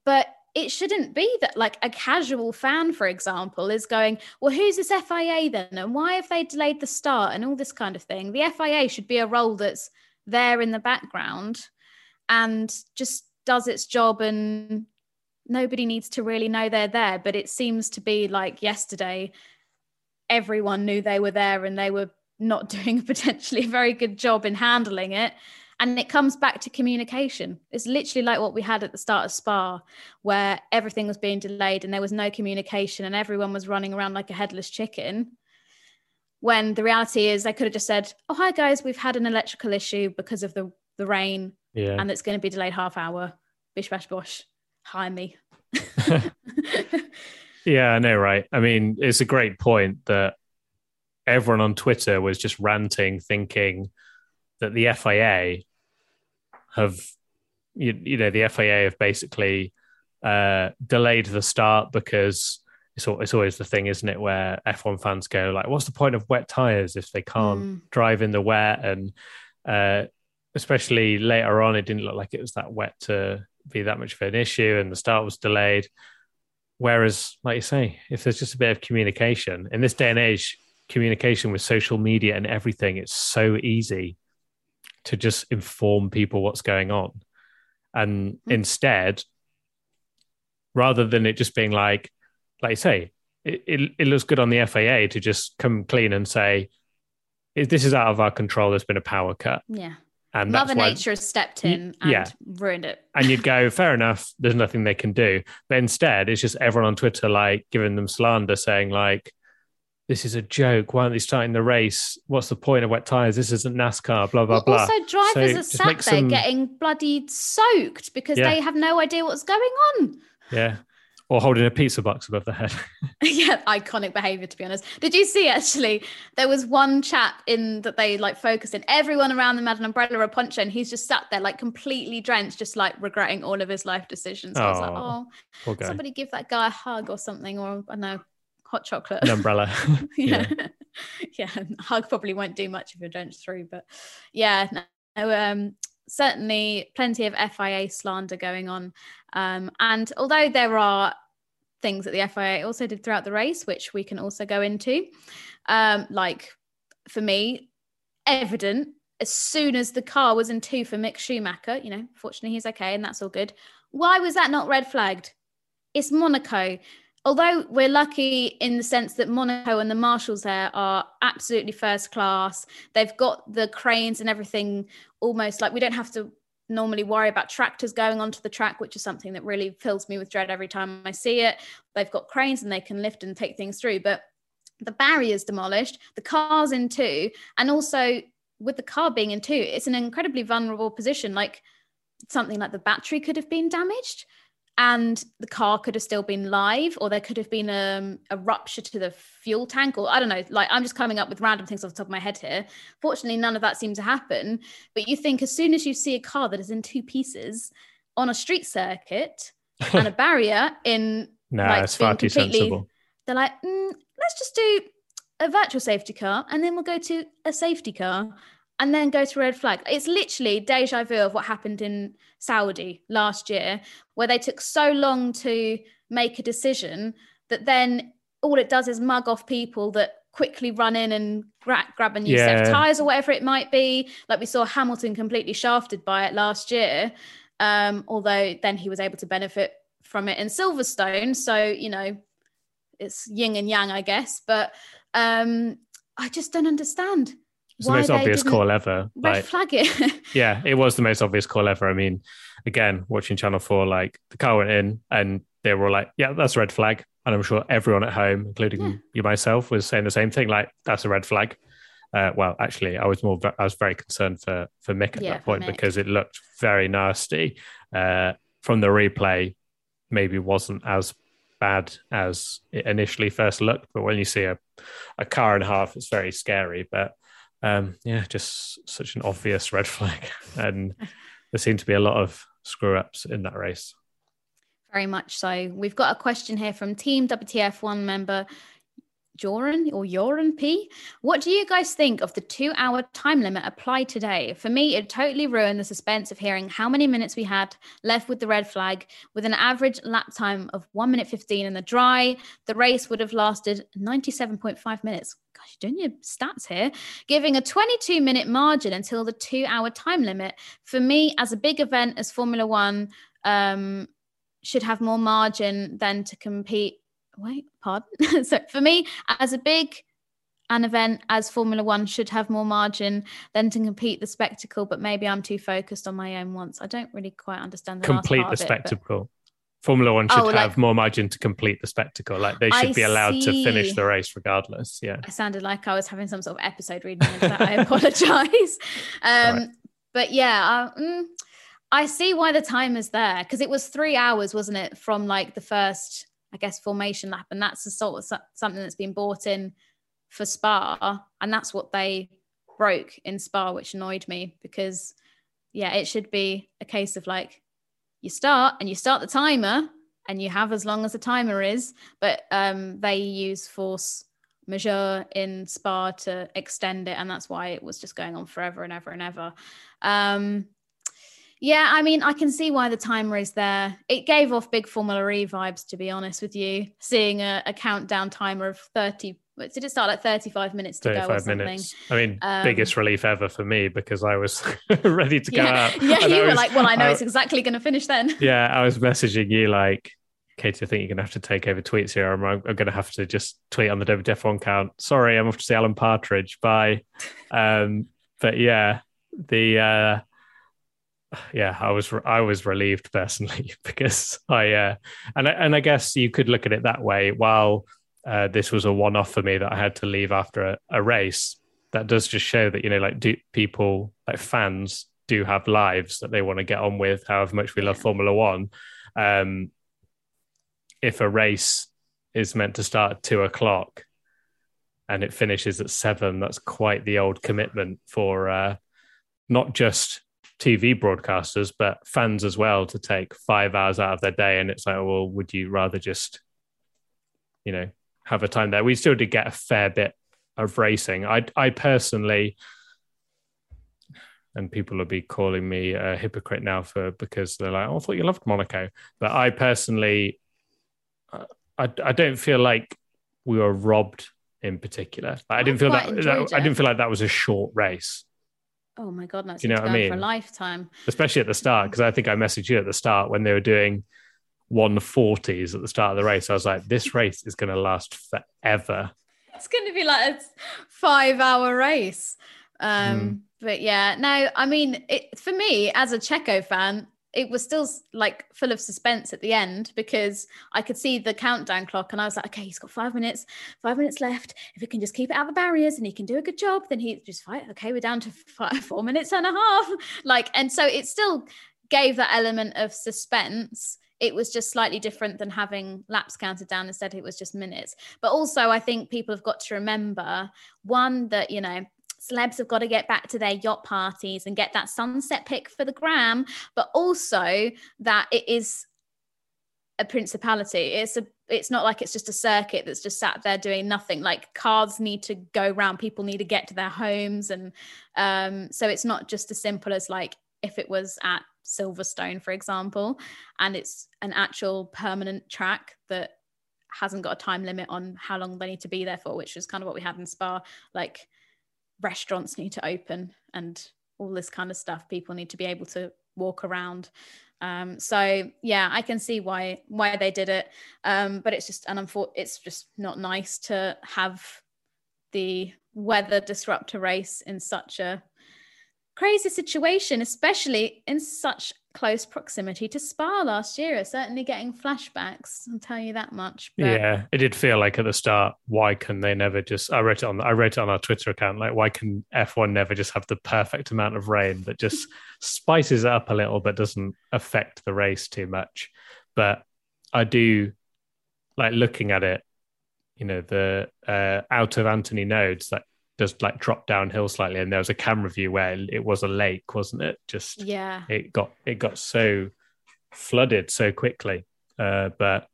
but it shouldn't be that like a casual fan, for example, is going, well, who's this FIA then? And why have they delayed the start and all this kind of thing? The FIA should be a role that's there in the background and just does its job and nobody needs to really know they're there. But it seems to be like yesterday, everyone knew they were there and they were not doing potentially a potentially very good job in handling it. And it comes back to communication. It's literally like what we had at the start of Spa, where everything was being delayed and there was no communication and everyone was running around like a headless chicken. When the reality is, they could have just said, Oh, hi guys, we've had an electrical issue because of the, the rain yeah. and it's going to be delayed half hour. Bish bash bosh, hire me. yeah, I know, right? I mean, it's a great point that everyone on Twitter was just ranting, thinking that the FIA have, you, you know, the FIA have basically uh, delayed the start because it's, it's always the thing, isn't it, where F1 fans go like, "What's the point of wet tires if they can't mm. drive in the wet?" And uh, especially later on, it didn't look like it was that wet to be that much of an issue, and the start was delayed. Whereas, like you say, if there's just a bit of communication in this day and age, communication with social media and everything, it's so easy to just inform people what's going on. And mm-hmm. instead, rather than it just being like, like you say, it, it, it looks good on the FIA to just come clean and say, this is out of our control. There's been a power cut, Yeah. and that's Mother. Nature has stepped Y- in and yeah. ruined it. And you'd go, fair enough. There's nothing they can do. But instead, it's just everyone on Twitter like giving them slander, saying like, "This is a joke. Why aren't they starting the race? What's the point of wet tires? This isn't NASCAR." Blah blah Well, blah. also, drivers So are sat there getting bloody soaked because Yeah. they have no idea what's going on. Yeah. Or holding a pizza box above their head. yeah, iconic behavior to be honest. Did you see actually? There was one chap in that they like focused in. Everyone around them had an umbrella or a poncho, and he's just sat there like completely drenched, just like regretting all of his life decisions. I was like, Oh, oh, somebody give that guy a hug or something, or I don't know, hot chocolate. An umbrella. yeah. yeah. a hug probably won't do much if you're drenched through, but yeah, no, um, certainly plenty of FIA slander going on. Um, and although there are things that the FIA also did throughout the race, which we can also go into, um, like for me, evident as soon as the car was in two for Mick Schumacher, you know, fortunately he's okay and that's all good. Why was that not red flagged? It's Monaco although we're lucky in the sense that Monaco and the marshals there are absolutely first class, they've got the cranes and everything almost like we don't have to normally worry about tractors going onto the track, which is something that really fills me with dread every time I see it. They've got cranes and they can lift and take things through, but the barrier's demolished, the car's in two, and also with the car being in two, it's an incredibly vulnerable position. Like something like the battery could have been damaged and the car could have still been live or there could have been um, a rupture to the fuel tank or i don't know like i'm just coming up with random things off the top of my head here. Fortunately none of that seemed to happen. But you think as soon as you see a car that is in two pieces on a street circuit and a barrier in no, like, it's far too sensible. they're like mm, let's just do a virtual safety car and then we'll go to a safety car and then go to red flag. It's literally deja vu of what happened in Saudi last year, where they took so long to make a decision that then all it does is mug off people that quickly run in and gra- grab a new set of tires or whatever it might be. Like we saw Hamilton completely shafted by it last year, um, although then he was able to benefit from it in Silverstone. So, you know, it's yin and yang, I guess. But um, I just don't understand. It's the most obvious call ever. Red Like, flag it. yeah, it was the most obvious call ever. I mean, again, watching Channel 4, like the car went in and they were all like, yeah, that's a red flag. And I'm sure everyone at home, including Yeah. you myself, was saying the same thing, like, that's a red flag. Uh, well, actually, I was more, I was very concerned for, for Mick at Yeah, that point because it looked very nasty. Uh, from the replay, maybe wasn't as bad as it initially first looked. But when you see a, a car and a half, it's very scary. But um, yeah, just such an obvious red flag. And there seemed to be a lot of screw ups in that race. Very much so. We've got a question here from Team WTF1 member Joran or Joran P. What do you guys think of the two hour time limit applied today? For me, it totally ruined the suspense of hearing how many minutes we had left with the red flag. With an average lap time of 1 minute 15 in the dry, the race would have lasted 97.5 minutes. Gosh, you're doing your stats here. Giving a 22 minute margin until the two hour time limit. For me, as a big event as Formula One, um, should have more margin than to compete. Wait, pardon. so for me, as a big an event as Formula One should have more margin than to compete the spectacle, but maybe I'm too focused on my own wants. I don't really quite understand the complete the of it, but- spectacle. Formula One should Oh, have like- more margin to complete the spectacle. Like they should I be allowed to finish the race regardless. Yeah. I sounded like I was having some sort of episode reading into that. I apologize. Um, Right. But yeah, uh, mm, I see why the time is there because it was three hours, wasn't it, from like the first, I guess, formation lap, and that's the sort of something that's been bought in for Spa, and that's what they broke in Spa, which annoyed me because yeah, it should be a case of like you start and you start the timer and you have as long as the timer is, but um, they use force majeure in Spa to extend it, and that's why it was just going on forever and ever and ever. Um, yeah, I mean, I can see why the timer is there. It gave off big Formula E vibes, to be honest with you. Seeing a, a countdown timer of 30. Did it start like thirty-five minutes to go or 35 something? minutes. I mean, Um, biggest relief ever for me because I was ready to go Yeah, out. yeah, And I you were was- like, well, I know I- it's exactly going to finish then. yeah, I was messaging you like, Katie, I think you're going to have to take over tweets here. I'm, I'm going to have to just tweet on the WTF1 count. Sorry, I'm off to see Alan Partridge. Bye. um, but yeah, the uh, yeah, I was I was relieved personally because I uh, and I, and I guess you could look at it that way. While uh, this was a one off for me that I had to leave after a, a race, that does just show that you know like do people like fans do have lives that they want to get on with. However much we love Formula One. Um, if a race is meant to start at two o'clock and it finishes at seven, that's quite the old commitment for uh, not just TV broadcasters, but fans as well to take five hours out of their day. And it's like, well, would you rather just, you know, have a time there? We still did get a fair bit of racing. I, I personally, and people will be calling me a hypocrite now for because they're like, oh, I thought you loved Monaco. But I personally, I, I don't feel like we were robbed in particular. I didn't feel that, that I didn't feel like that was a short race. Oh my god, that's you know what I mean? For a lifetime, especially at the start, because I think I messaged you at the start when they were doing 140s at the start of the race. I was like, this race is going to last forever. It's going to be like a five-hour race. Um, mm. But yeah, no, I mean, it, for me as a Checo fan, it was still like full of suspense at the end because I could see the countdown clock and I was like, okay, he's got five minutes, five minutes left. If he can just keep it out of the barriers and he can do a good job, then he just fight. Okay, we're down to five, four minutes and a half. Like, and so it still gave that element of suspense. It was just slightly different than having laps counted down. Instead, it was just minutes. But also, I think people have got to remember one that, you know, celebs have got to get back to their yacht parties and get that sunset pic for the gram, but also that it is a principality. It's a it's not like it's just a circuit that's just sat there doing nothing. Like cars need to go around, people need to get to their homes, and um, so it's not just as simple as like if it was at Silverstone, for example, and it's an actual permanent track that hasn't got a time limit on how long they need to be there for, which is kind of what we had in Spa. Like restaurants need to open and all this kind of stuff. People need to be able to walk around. Um, so yeah i can see why why they did it. Um, but it's just an unfor- it's just not nice to have the weather disrupt a race in such a crazy situation especially in such close proximity to Spa last year. It's certainly getting flashbacks. I'll tell you that much. But... Yeah, it did feel like at the start. Why can they never just? I wrote it on. I wrote it on our Twitter account. Like, why can F1 never just have the perfect amount of rain that just spices it up a little, but doesn't affect the race too much? But I do like looking at it. You know, the uh, out of Anthony Noghès that just like drop downhill slightly and there was a camera view where it was a lake wasn't it? Just yeah. it got it got so flooded so quickly. Uh, but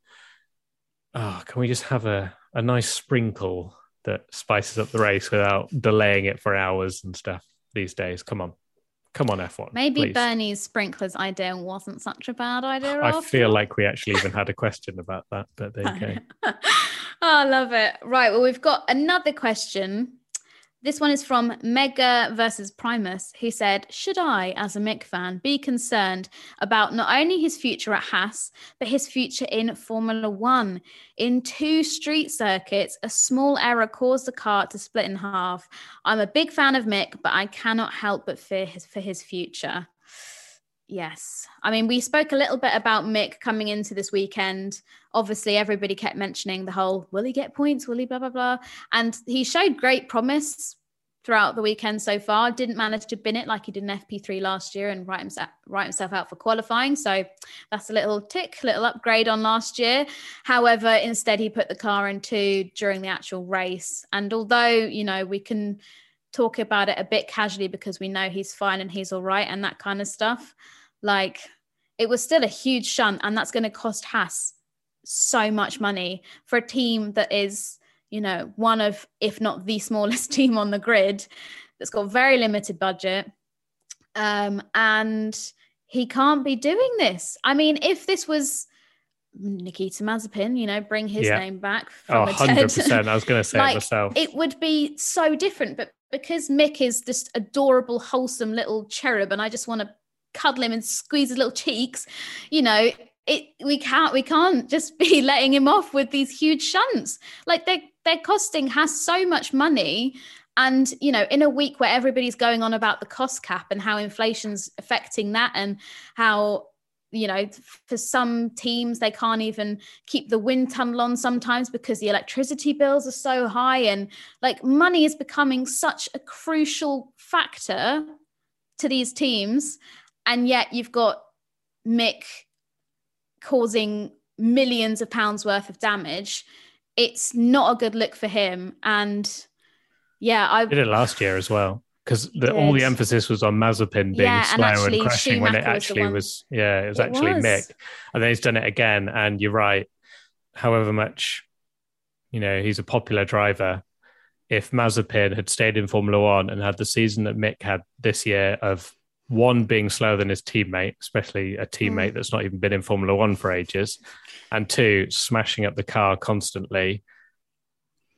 oh can we just have a, a nice sprinkle that spices up the race without delaying it for hours and stuff these days? Come on. Come on f1 maybe please. bernie's sprinklers idea wasn't such a bad idea i feel like we actually even had a question about that but there you go. Oh, i love it. Right well we've got another question this one is from Mega versus Primus, who said, Should I, as a Mick fan, be concerned about not only his future at Haas, but his future in Formula One? In two street circuits, a small error caused the car to split in half. I'm a big fan of Mick, but I cannot help but fear his, for his future. Yes. I mean, we spoke a little bit about Mick coming into this weekend. Obviously, everybody kept mentioning the whole will he get points? Will he blah, blah, blah? And he showed great promise throughout the weekend so far. Didn't manage to bin it like he did in FP3 last year and write himself, write himself out for qualifying. So that's a little tick, little upgrade on last year. However, instead, he put the car in two during the actual race. And although, you know, we can talk about it a bit casually because we know he's fine and he's all right and that kind of stuff. Like it was still a huge shunt, and that's going to cost Haas so much money for a team that is, you know, one of, if not the smallest team on the grid, that's got very limited budget. Um, and he can't be doing this. I mean, if this was Nikita Mazepin, you know, bring his yeah. name back from oh, 100%. I was going to say like, it myself. It would be so different. But because Mick is this adorable, wholesome little cherub, and I just want to cuddle him and squeeze his little cheeks, you know, it we can't we can't just be letting him off with these huge shunts. Like they they're costing Haas so much money. And you know, in a week where everybody's going on about the cost cap and how inflation's affecting that, and how you know, for some teams they can't even keep the wind tunnel on sometimes because the electricity bills are so high, and like money is becoming such a crucial factor to these teams, and yet you've got Mick causing millions of pounds worth of damage. It's not a good look for him. And yeah, I did it last year as well because all the emphasis was on Mazepin being yeah, slow and, and crashing Schumacher when it actually was, was, yeah, it was it actually was. Mick. And then he's done it again. And you're right, however much, you know, he's a popular driver. If Mazepin had stayed in Formula One and had the season that Mick had this year of one being slower than his teammate, especially a teammate mm. that's not even been in Formula One for ages, and two, smashing up the car constantly.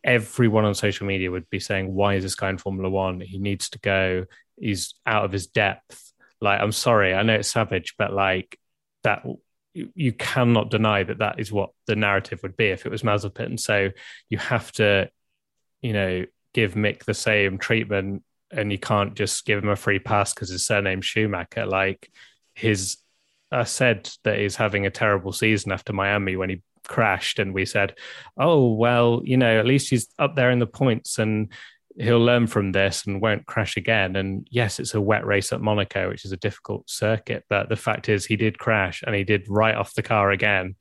Everyone on social media would be saying, Why is this guy in Formula One? He needs to go. He's out of his depth. Like, I'm sorry, I know it's savage, but like that, you cannot deny that that is what the narrative would be if it was Mazepin. So you have to, you know, give Mick the same treatment and you can't just give him a free pass because his surname's Schumacher. Like his, I said that he's having a terrible season after Miami when he crashed, and we said, "Oh well, you know, at least he's up there in the points and." He'll learn from this and won't crash again. And yes, it's a wet race at Monaco, which is a difficult circuit. But the fact is, he did crash and he did write off the car again.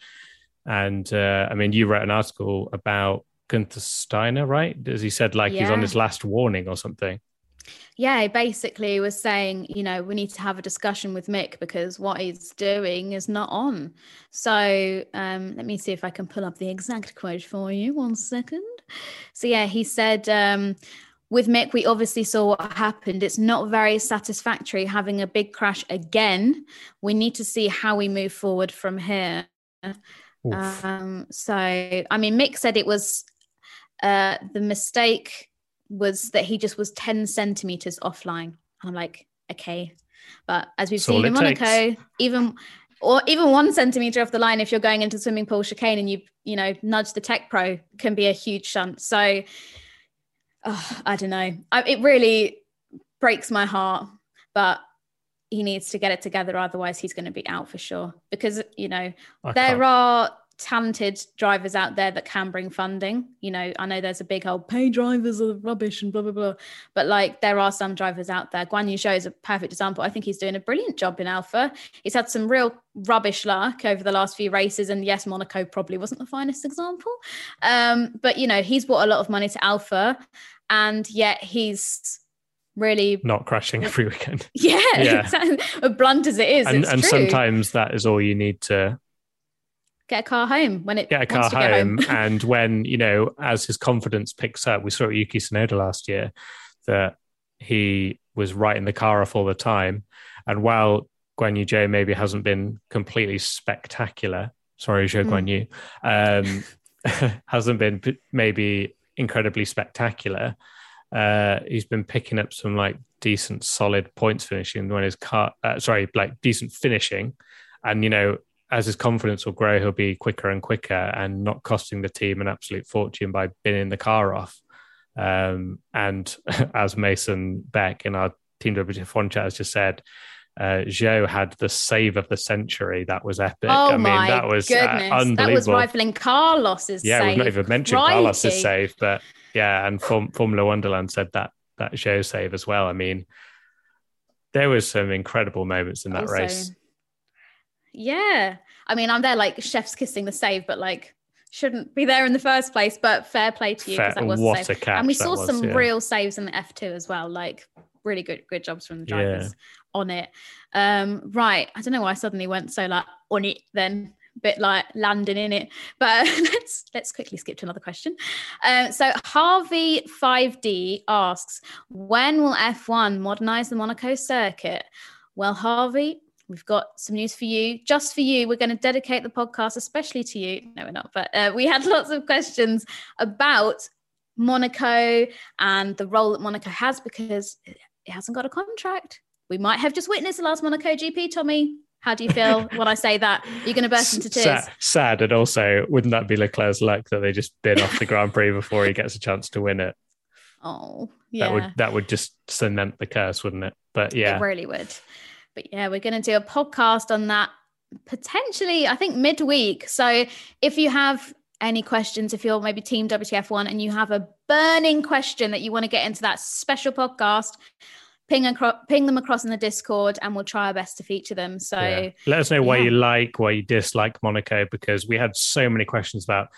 And uh, I mean, you wrote an article about Gunther Steiner, right? As he said, like yeah. he's on his last warning or something yeah, basically was saying, you know, we need to have a discussion with Mick because what he's doing is not on. So um, let me see if I can pull up the exact quote for you. One second. So yeah, he said, um, with Mick, we obviously saw what happened. It's not very satisfactory having a big crash again. We need to see how we move forward from here. Um, so, I mean, Mick said it was uh, the mistake was that he just was 10 centimeters offline. And I'm like, okay. But as we've seen in Monaco, takes. even or even one centimeter off the line, if you're going into swimming pool chicane and you, you know, nudge the TecPro can be a huge shunt. So oh, I don't know. I, it really breaks my heart, but he needs to get it together. Otherwise he's going to be out for sure because, you know, I there can't. are talented drivers out there that can bring funding. You know, I know there's a big old pay drivers are rubbish and blah blah blah, but like there are some drivers out there. Guan Yu Zhou is a perfect example. I think he's doing a brilliant job in Alfa. He's had some real rubbish luck over the last few races, and yes, Monaco probably wasn't the finest example. Um, but you know, he's brought a lot of money to Alfa, and yet he's really not crashing every weekend. Yeah, yeah. Exactly. blunt as it is, and, and sometimes that is all you need to get a car home when it get a car home. home. and when you know, as his confidence picks up, we saw at Yuki Tsunoda last year that he was right in the car off all the time. And while Guan Yu Zhou maybe hasn't been completely spectacular, sorry, Zhou mm. Guan Yu, um, hasn't been maybe incredibly spectacular. Uh, he's been picking up some like decent, solid points finishing when his car, uh, sorry, like decent finishing, and you know as his confidence will grow, he'll be quicker and quicker and not costing the team an absolute fortune by binning the car off. Um, and as Mason Beck in our Team WTF1 chat has just said, uh, Zhou had the save of the century. That was epic. Oh I mean, that was uh, unbelievable. That was rivaling Carlos's yeah, save. we've not even mentioned Crikey. Carlos's save, but yeah, and Form- Formula Wonderland said that that Zhou save as well. I mean, there was some incredible moments in that also, race. Yeah. I mean, I'm there like chef's kissing the save, but like shouldn't be there in the first place. But fair play to you because that was what a, save. a catch and we saw was, some yeah. real saves in the F2 as well. Like really good, good jobs from the drivers yeah. on it. Um, right. I don't know why I suddenly went so like on it then bit like landing in it. But let's let's quickly skip to another question. Um, so Harvey 5D asks, when will F1 modernize the Monaco circuit? Well, Harvey, We've got some news for you, just for you. We're going to dedicate the podcast especially to you. No, we're not, but uh, we had lots of questions about Monaco and the role that Monaco has because it hasn't got a contract. We might have just witnessed the last Monaco GP, Tommy. How do you feel when I say that? You're going to burst into tears. Sad, sad, and also, wouldn't that be Leclerc's luck that they just bin off the Grand Prix before he gets a chance to win it? Oh, yeah. That would that would just cement the curse, wouldn't it? But yeah, It really would. But yeah, we're going to do a podcast on that potentially, I think, midweek. So if you have any questions, if you're maybe Team WTF1 and you have a burning question that you want to get into that special podcast, ping, acro- ping them across in the Discord and we'll try our best to feature them. So Yeah. Let us know why yeah. you like, why you dislike Monaco, because we had so many questions about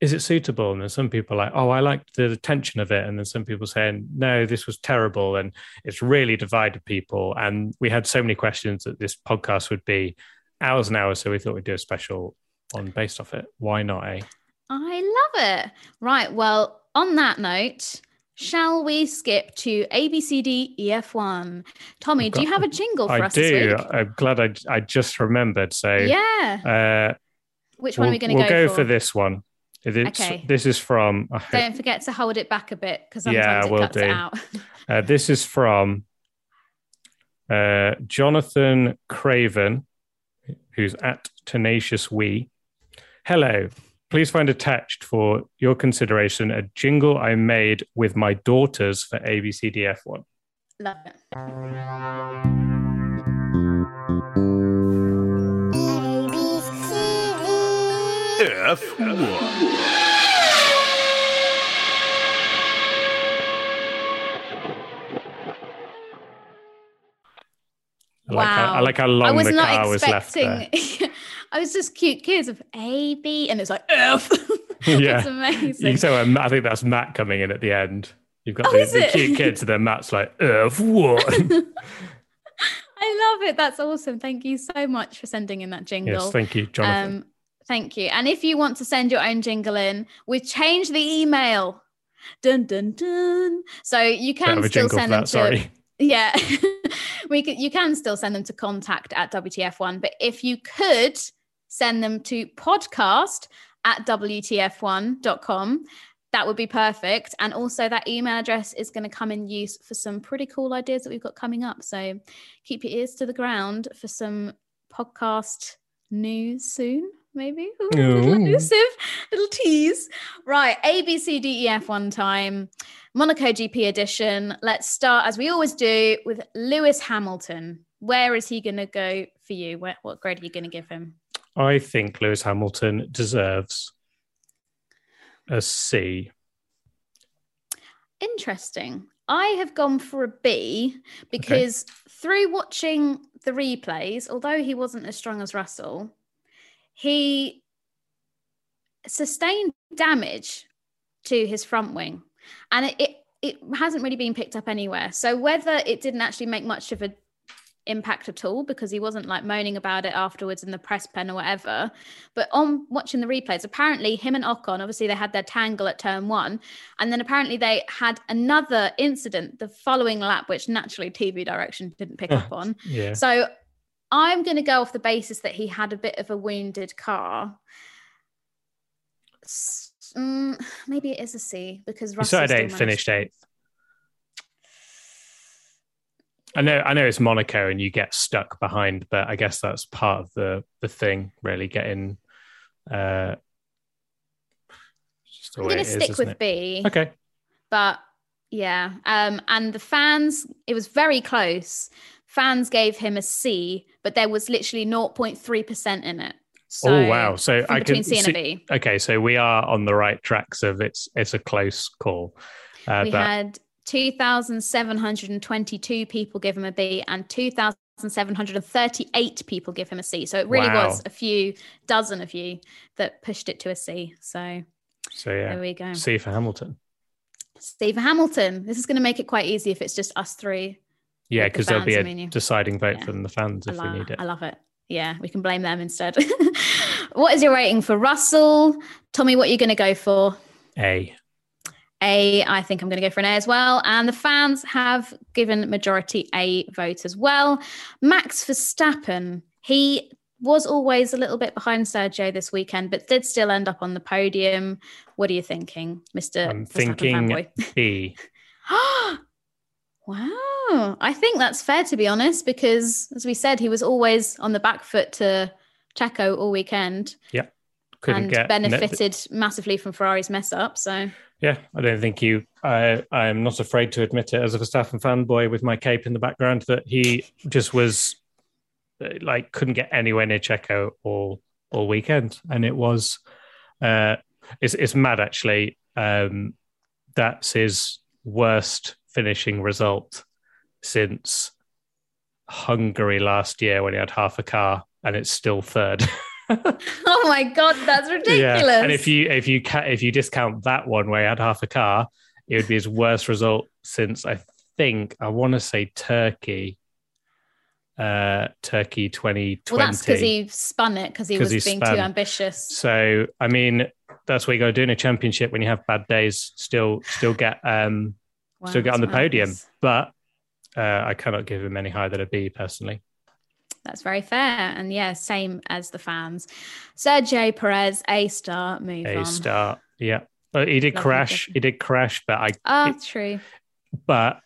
is it suitable? And then some people are like, oh, I liked the tension of it. And then some people saying, no, this was terrible. And it's really divided people. And we had so many questions that this podcast would be hours and hours. So we thought we'd do a special one based off it. Why not, eh? I love it. Right. Well, on that note, shall we skip to ABCD EF1? Tommy, I've do you have a jingle for I us do. this week? I'm glad I, I just remembered. So Yeah. uh, Which one we'll, are we going to go for? we'll go, go for this one. It's, Okay. This is from, hope- Don't forget to hold it back a bit because I'm Yeah, it will do. out. Uh, this is from uh, Jonathan Craven, who's at Tenacious We. Hello. Please find attached for your consideration a jingle I made with my daughters for ABCDF1. Love it. I like, how, I like how long the car was left there. I was just cute kids of A, B, and it's like F. Yeah. it's You amazing. can tell, um, I think that's Matt coming in at the end. You've got Oh, the, the cute kids, and then Matt's like, F what? I love it. That's awesome. Thank you so much for sending in that jingle. yes, thank you, Jonathan. Um, thank you. And if you want to send your own jingle in, we've changed the email. Dun dun dun. So you can still send them to sorry. yeah. we could you can still send them to contact at WTF1, but if you could send them to podcast at WTF1.com, that would be perfect. And also that email address is going to come in use for some pretty cool ideas that we've got coming up. So keep your ears to the ground for some podcast news soon. Maybe Ooh, a little elusive, little tease. Right, A B C D E F one time, Monaco GP edition. Let's start as we always do with Lewis Hamilton. Where is he going to go for you? Where, what grade are you going to give him? I think Lewis Hamilton deserves a C. Interesting. I have gone for a B because through watching the replays, although he wasn't as strong as Russell, he sustained damage to his front wing. And it, it, it hasn't really been picked up anywhere. So whether it didn't actually make much of an impact at all because he wasn't like moaning about it afterwards in the press pen or whatever. But on watching the replays, apparently him and Ocon, obviously they had their tangle at turn one, and then apparently they had another incident the following lap, which naturally TV direction didn't pick up on. Yeah. So I'm going to go off the basis that he had a bit of a wounded car. Mm, maybe it is a C because Russell started eighth, finished eighth. I know, I know it's Monaco, and you get stuck behind, but I guess that's part of the the thing. Really getting, uh, just I'm going to stick isn't with it? B. Okay, but yeah um and the fans it was very close fans gave him a c but there was literally 0.3% in it so oh wow! So I can c and see, a b okay, so we are on the right tracks of it's it's a close call. Uh, we but had 2722 people give him a b and 2738 people give him a c so it really Wow. was a few dozen of you that pushed it to a c so so there yeah, we go C for Hamilton. steve hamilton this is going to make it quite easy if it's just us three Yeah, With the because there'll be a a I mean, you- deciding vote Yeah. from the fans if we need it. I love it. Yeah, we can blame them instead. what is your rating for Russell? Tommy, what are you going to go for? A. A, I think I'm going to go for an A as well. And the fans have given majority A vote as well. Max Verstappen, he was always a little bit behind Sergio this weekend, but did still end up on the podium. What are you thinking, Mr. I'm Verstappen thinking fanboy? B. Wow. I think that's fair to be honest, because as we said, he was always on the back foot to Checo all weekend. Yeah. Couldn't and get benefited massively from Ferrari's mess up. So Yeah, I don't think you. I I am not afraid to admit it as a Verstappen fanboy with my cape in the background that he just was like couldn't get anywhere near Checo all all weekend, and it was uh, it's it's mad actually. Um, that's his worst finishing result since Hungary last year when he had half a car, and it's still third. Oh my god, that's ridiculous. Yeah. And if you if you ca- if you discount that one where he had half a car, it would be his worst result since I think I want to say Turkey. Uh, Turkey 2020. well, that's because he spun it because he was he being spun. too ambitious. So I mean, that's what you got to do in a championship when you have bad days. Still, still get um, Wow, still get on the that's podium. But uh, I cannot give him any higher than a B personally. That's very fair. And yeah, same as the fans. Sergio Perez, A star, move A on. star. Yeah. But he did Lovely, crash. He did crash, but I Oh, it- true. but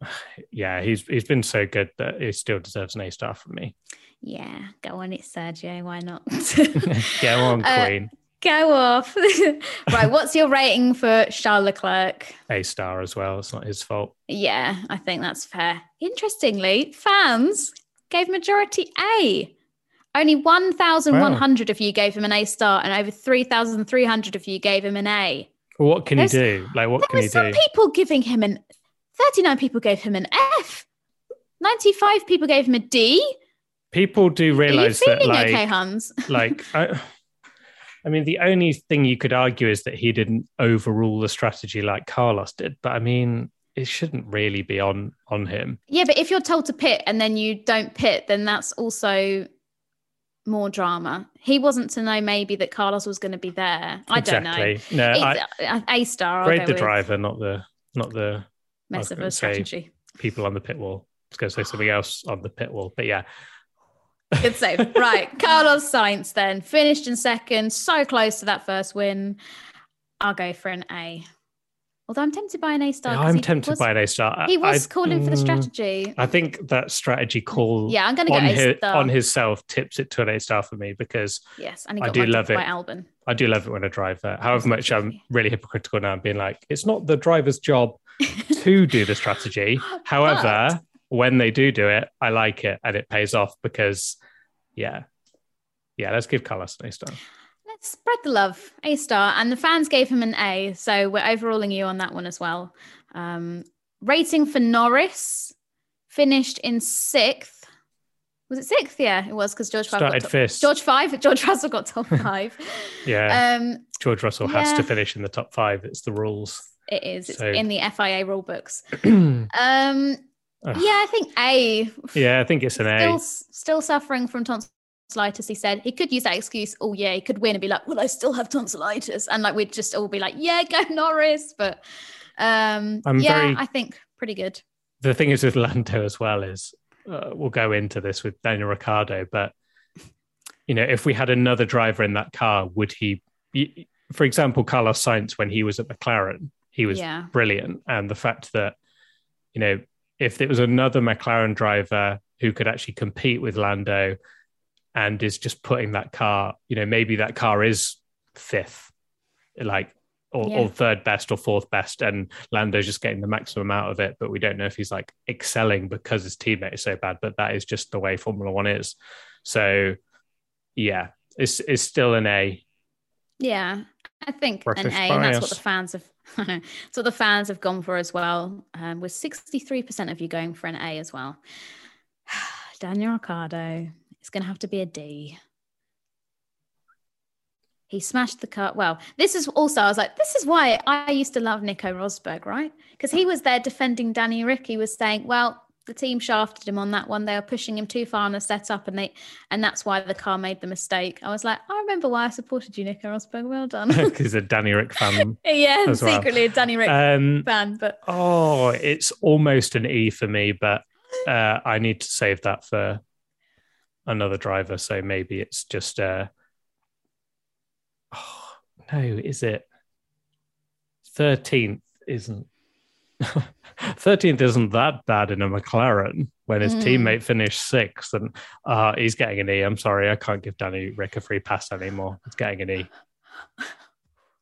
yeah, he's he's been so good that he still deserves an A star from me. Yeah, go on, it's Sergio. Why not? Go on, Uh, Queen. Go off. right, what's your rating for Charles Leclerc? A star as well. It's not his fault. Yeah, I think that's fair. Interestingly, fans gave majority A. Only 1,100 of you gave him an A star, and over 3,300 of you gave him an A. What can There's- he do? Like, what can he some do? people giving him an 39 people gave him an F. 95 people gave him a D. People do Are you realize that, like, okay, Hans? like I, I mean, the only thing you could argue is that he didn't overrule the strategy like Carlos did. But I mean, it shouldn't really be on on him. Yeah, but if you're told to pit and then you don't pit, then that's also more drama. He wasn't to know maybe that Carlos was going to be there. I don't know. No, I a- star. Grade the with. driver, not the not the Mess of a strategy. people on the pit wall. I was going to say something else on the pit wall, but yeah, Good save. right. Carlos Sainz then finished in second, so close to that first win. I'll go for an A. Although I'm tempted by an A star. Yeah, I'm tempted was- by an A star. He was I- calling for the mm, strategy. I think that strategy call Yeah, I'm going to go his, on himself tips it to an A star for me because yes, and I do love it. Albon. I do love it when a driver, however much I'm really hypocritical now, being like, it's not the driver's job to do the strategy. However, when they do do it, I like it and it pays off because, yeah, yeah, let's give Carlos an A star. Let's spread the love. A star. And the fans gave him an A. So we're overruling you on that one as well. Um, rating for Norris finished in sixth. Was it sixth? Yeah, it was because George Five Started got top, fifth. George Five. George Russell got top five. Yeah, um, George Russell has to finish in the top five. It's the rules. it is. It's in the FIA rule books. Um, Ugh. yeah, I think A. Yeah, I think it's an Still, A. still suffering from tonsillitis. He said he could use that excuse. Oh yeah, he could win and be like, "Well, I still have tonsillitis," and like we'd just all be like, "Yeah, go Norris." But um, I'm yeah, very- I think pretty good. The thing is with Lando as well is uh, we'll go into this with Daniel Ricciardo, but you know, if we had another driver in that car, would he? For example, Carlos Sainz when he was at McLaren, he was Yeah, brilliant, and the fact that you know, if it was another McLaren driver who could actually compete with Lando and is just putting that car, you know, maybe that car is fifth, like or, Yeah. or third best or fourth best, and Lando's just getting the maximum out of it. But we don't know if he's like excelling because his teammate is so bad. But that is just the way Formula One is. So yeah, it's it's still an A. yeah. I think an A, British and that's what the fans have. what the fans have gone for as well. Um, with sixty-three percent of you going for an A as well. Daniel Ricciardo is going to have to be a D. He smashed the car. Well, this is also, I was like, this is why I used to love Nico Rosberg, right? Because he was there defending Danny Rick. Was saying, well, the team shafted him on that one. They were pushing him too far on the setup, and they, and that's why the car made the mistake. I was like, I remember why I supported you, Nico Rosberg. Well done. He's a Danny Rick fan. yeah, well. secretly a Danny Rick Um, fan, but Oh, it's almost an E for me, but uh, I need to save that for another driver. So maybe it's just uh oh no, is it thirteenth? Isn't 13th isn't that bad in a McLaren when his mm. teammate finished sixth and uh, he's getting an E. I'm sorry, I can't give Danny Ric a free pass anymore. It's getting an E.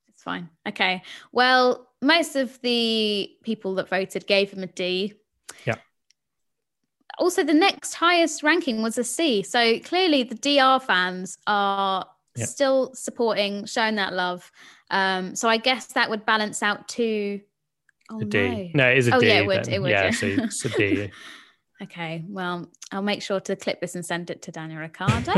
It's fine. Okay. Well, most of the people that voted gave him a D. Yeah. Also, the next highest ranking was a C. So clearly, the DR fans are still supporting, showing that love. Um, so I guess that would balance out to Oh, a D. No. no, it is a oh, D. Yeah, it would. It would yeah, yeah. so it's a D. okay. Well, I'll make sure to clip this and send it to Daniel Ricciardo.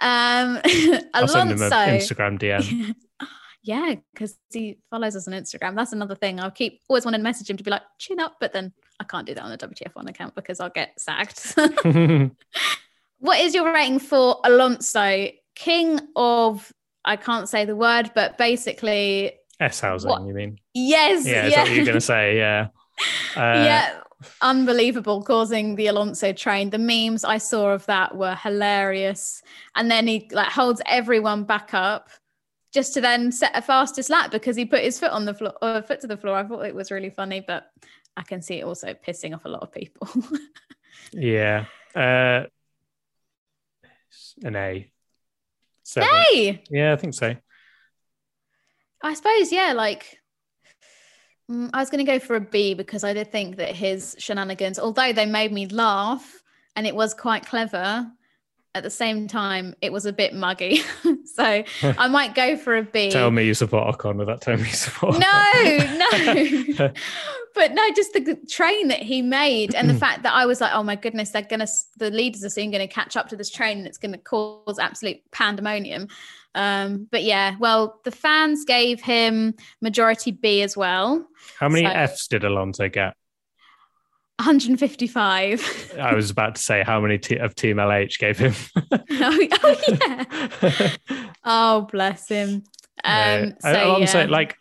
um, I'll send him an Instagram DM. yeah, because he follows us on Instagram. That's another thing. I'll keep always wanting to message him to be like, chin up, but then I can't do that on the WTF1 account because I'll get sacked. what is your rating for Alonso? King of, I can't say the word, but basically S housing, you mean? Yes. Yeah, yeah. what you're going to say. Yeah. Uh, yeah. Unbelievable, causing the Alonso train. The memes I saw of that were hilarious. And then he like holds everyone back up just to then set a fastest lap because he put his foot on the floor, or foot to the floor. I thought it was really funny, but I can see it also pissing off a lot of people. yeah. Uh, an A. Seven. A. Yeah, I think so. I suppose, yeah, like mm, I was going to go for a B because I did think that his shenanigans, although they made me laugh and it was quite clever, at the same time it was a bit muggy. so I might go for a B. Tell me you support Ocon with that. Tell me you support. No, no. but no, just the train that he made and the fact that I was like, oh my goodness, they're gonna the leaders are soon going to catch up to this train and it's going to cause absolute pandemonium. Um, but yeah, well, the fans gave him majority B as well. How many so, Fs did Alonso get? 155. I was about to say how many t- of Team LH gave him. oh, oh, yeah. oh, bless him. Um, so, Alonso, yeah. like,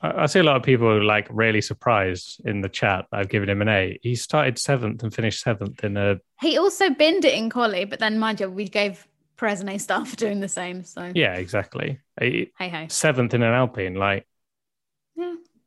I see a lot of people like really surprised in the chat. that I've given him an A. He started seventh and finished seventh in a. He also binned it in quali, but then mind you, we gave Perez and A star for doing the same. So yeah, exactly. Hey hey. Seventh in an Alpine, like yeah.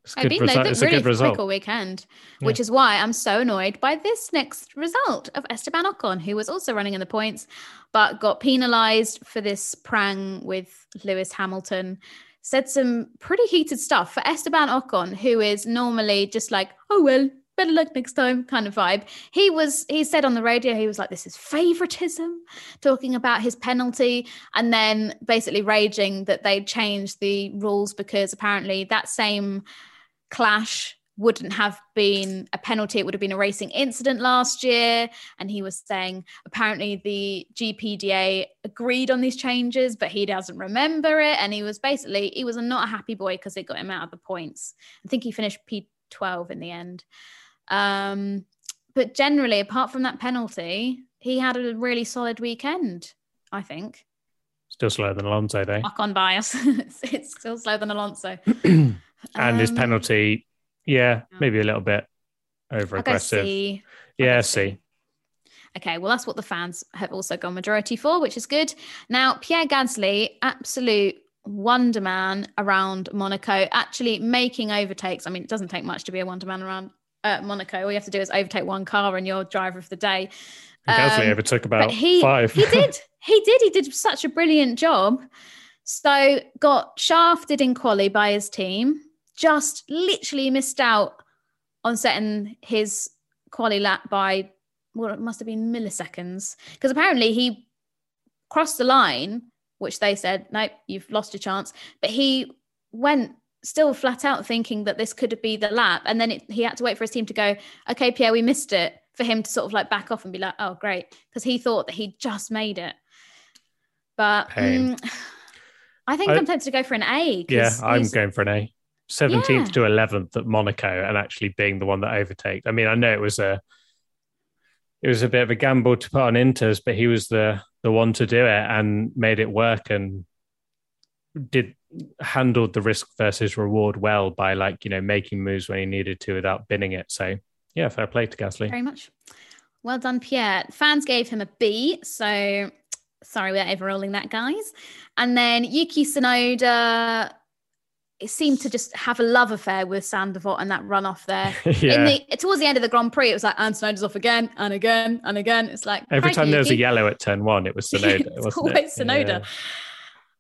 It's, I mean, they it's really a good result. all weekend, yeah. which is why I'm so annoyed by this next result of Esteban Ocon, who was also running in the points, but got penalised for this prang with Lewis Hamilton. Said some pretty heated stuff for Esteban Ocon, who is normally just like, oh, well, better luck next time kind of vibe. He was, he said on the radio, he was like, this is favoritism, talking about his penalty, and then basically raging that they changed the rules because apparently that same clash wouldn't have been a penalty it would have been a racing incident last year and he was saying apparently the gpda agreed on these changes but he doesn't remember it and he was basically he was not a happy boy because it got him out of the points i think he finished p12 in the end um, but generally, apart from that penalty, he had a really solid weekend, I think. Still slower than Alonso, though. Back on bias. it's still slower than Alonso. and um, his penalty, yeah, maybe a little bit over aggressive. Yeah, see. Okay, well, that's what the fans have also gone majority for, which is good. Now, Pierre Gasly, absolute wonder man around Monaco, actually making overtakes. I mean, it doesn't take much to be a wonder man around at Monaco. All you have to do is overtake one car and you're driver of the day. Um, Gasly overtook about he, five. he did. He did. He did such a brilliant job. So got shafted in quali by his team. Just literally missed out on setting his quali lap by well, it must have been milliseconds because apparently he crossed the line, which they said, nope, you've lost your chance. But he went still flat out thinking that this could be the lap. And then it, he had to wait for his team to go, okay, Pierre, we missed it, for him to sort of like back off and be like, oh, great. Because he thought that he just made it. But um, I think I, am tempted to go for an A. Yeah, I'm going for an A. 17th yeah. to 11th at Monaco and actually being the one that overtaked. I mean, I know it was a it was a bit of a gamble to put on Inters, but he was the the one to do it and made it work and did handled the risk versus reward well by like you know making moves when he needed to without binning it. So yeah, fair play to Gasly. Very much. Well done, Pierre. Fans gave him a B, so sorry we're overrolling that, guys. And then Yuki Tsunoda it seemed to just have a love affair with Sainte Devote and that run off there. yeah. In the towards the end of the Grand Prix, it was like and off again and again and again. It's like Every time there was a yellow at turn one, it was Tsunoda. It's wasn't always it? Tsunoda. Yeah.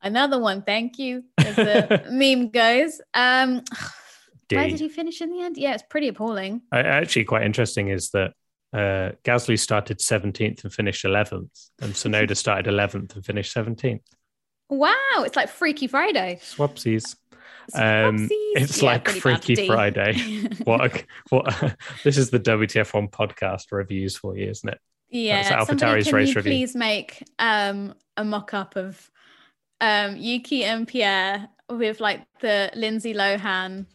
Another one, thank you, as the meme goes. Um, where did he finish in the end? Yeah, it's pretty appalling. Uh, Actually, quite interesting is that uh, Gasly started 17th and finished 11th, and Tsunoda started 11th and finished 17th. Wow, it's like Freaky Friday. Swapsies. Um, it's Yeah, like Freaky Friday. What? A, what? this is the WTF1 podcast reviews for you, isn't it? Yeah, That's can race you review. please make um, a mock-up of um, Yuki and Pierre with like the Lindsay Lohan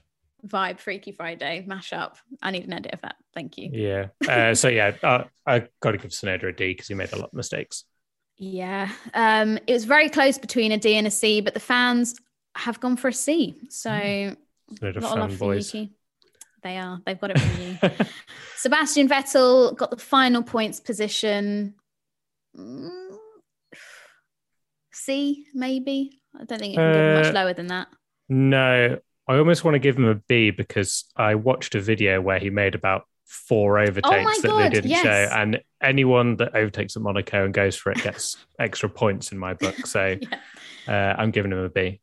vibe Freaky Friday mashup. I need an edit of that. Thank you. Yeah. Uh, so yeah, uh, I got to give Tsunoda a D because he made a lot of mistakes. Yeah, um, it was very close between a D and a C, but the fans have gone for a C. So Tsunoda not a love for fanboys. Yuki. They are. They've got it from you. Sebastian Vettel got the final points position. Mm, C, maybe. I don't think you can give him Uh, much lower than that. No, I almost want to give him a B because I watched a video where he made about four overtakes Oh my that they didn't yes. show, and anyone that overtakes at Monaco and goes for it gets extra points in my book. So Yeah. uh, I'm giving him a B.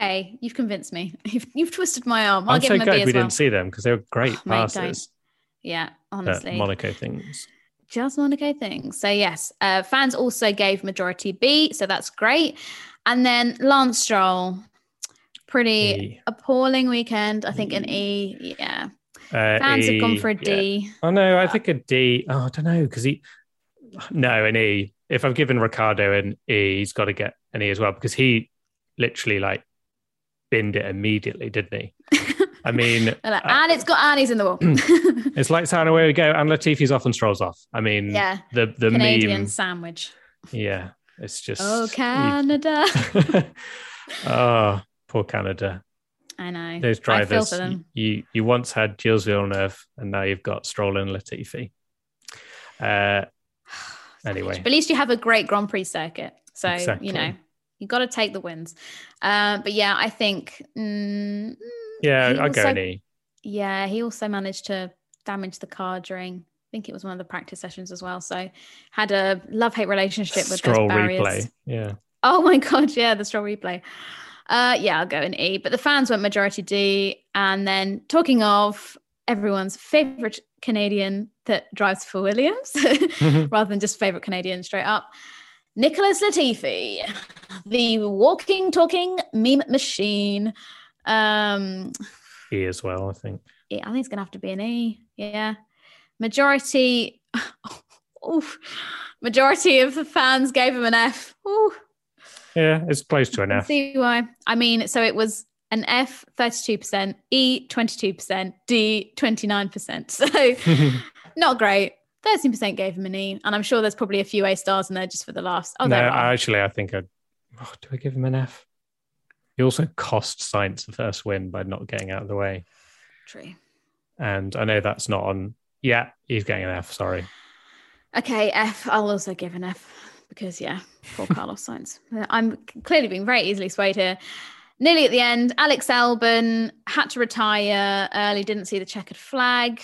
Okay, you've convinced me. You've, you've twisted my arm. I'll I'm give so him a glad B we well. didn't see them because they were great Oh, mate, don't. Yeah, honestly. Monaco things. just Monaco things. So yes, uh, fans also gave majority B, so that's great. And then Lance Stroll, pretty E. appalling weekend. I think an E. Yeah, Uh, fans have gone E, for a yeah. Oh no, I think a D. Oh, I don't know because he. No, an E. If I've given Ricciardo an E, he's got to get an E as well because he literally like binned it immediately, didn't he? I mean, like, uh, and it's got Annie's in the wall. it's like saying away we go, and Latifi's off and Stroll's off. I mean, yeah, the the Canadian meme, sandwich. yeah, it's just Oh, you- Canada. oh, poor Canada. I know. Those drivers. You you once had Gilles Villeneuve, and now you've got Stroll and Latifi. Uh, anyway. But at least you have a great Grand Prix circuit. So, Exactly. you know, you got to take the wins. Uh, but yeah, I think. Mm, yeah, I'll go an E. Yeah, he also managed to damage the car during. I think it was one of the practice sessions as well. So had a love hate relationship with Stroll those barriers. replay. Yeah. Oh my god, yeah, the stroll replay. Uh, yeah, I'll go an E. But the fans went majority D. And then talking of everyone's favorite Canadian that drives for Williams, rather than just favorite Canadian straight up, Nicholas Latifi, the walking, talking meme machine. Um, E as well, I think. yeah, I think it's gonna have to be an E. Yeah, majority. Oof. majority of the fans gave him an F. Ooh. Yeah, it's close to an F. see why. I mean, so it was an F, 32%, E, 22%, D, 29%. So not great. 13% gave him an E. And I'm sure there's probably a few A stars in there just for the laughs. Oh, no, actually, I think I'd. Oh, do I give him an F? He also cost Sainz the first win by not getting out of the way. True. And I know that's not on. Yeah, he's getting an F. Sorry. Okay, F. I'll also give an F because, yeah, poor Carlos Sainz. I'm clearly being very easily swayed here. Nearly at the end, Alex Albon had to retire early, didn't see the checkered flag.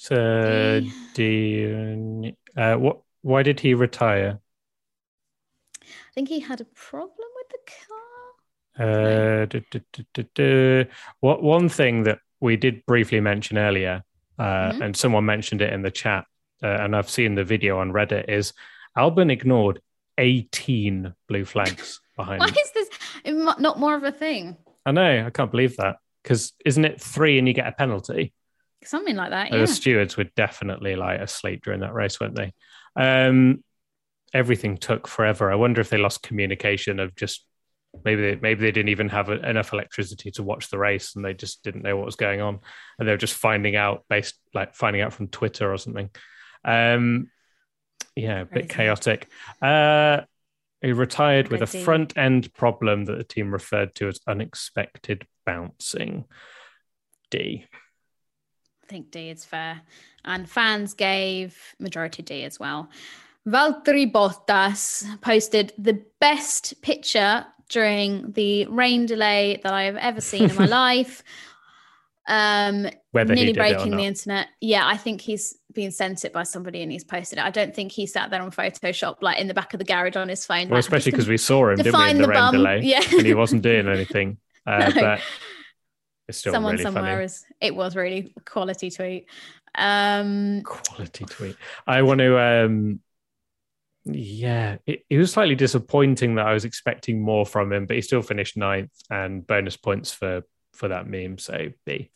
So, D. D. Uh, what? Why did he retire? I think he had a problem with the car. Uh, duh, duh, duh. What one thing that we did briefly mention earlier, uh, Mhm. and someone mentioned it in the chat, uh, and I've seen the video on Reddit, is Albon ignored 18 blue flags behind Why is this not more of a thing? I know, I can't believe that. Because isn't it three and you get a penalty? Something like that, The stewards were definitely like asleep during that race, weren't they? Um, everything took forever. I wonder if they lost communication of just maybe they, maybe they didn't even have enough electricity to watch the race and they just didn't know what was going on and they were just finding out based like finding out from Twitter or something. Um, yeah, a bit chaotic. Uh, he retired with a front end problem that the team referred to as unexpected bouncing. D. I think D is fair. And fans gave majority D as well. Valtteri Bottas posted the best picture during the rain delay that I have ever seen in my life. Um, Whether he nearly did it or breaking the internet. Yeah, I think he's been sent it by somebody and he's posted it. I don't think he sat there on Photoshop like in the back of the garage on his phone. Well, like, especially because we saw him, didn't we, in the, the rain bum." delay, Yeah. and he wasn't doing anything. Uh, No. But it's still someone really somewhere funny. is it was really quality tweet um Quality tweet. I want to. um Yeah, it, it was slightly disappointing that I was expecting more from him, but he still finished ninth and bonus points for for that meme. So B.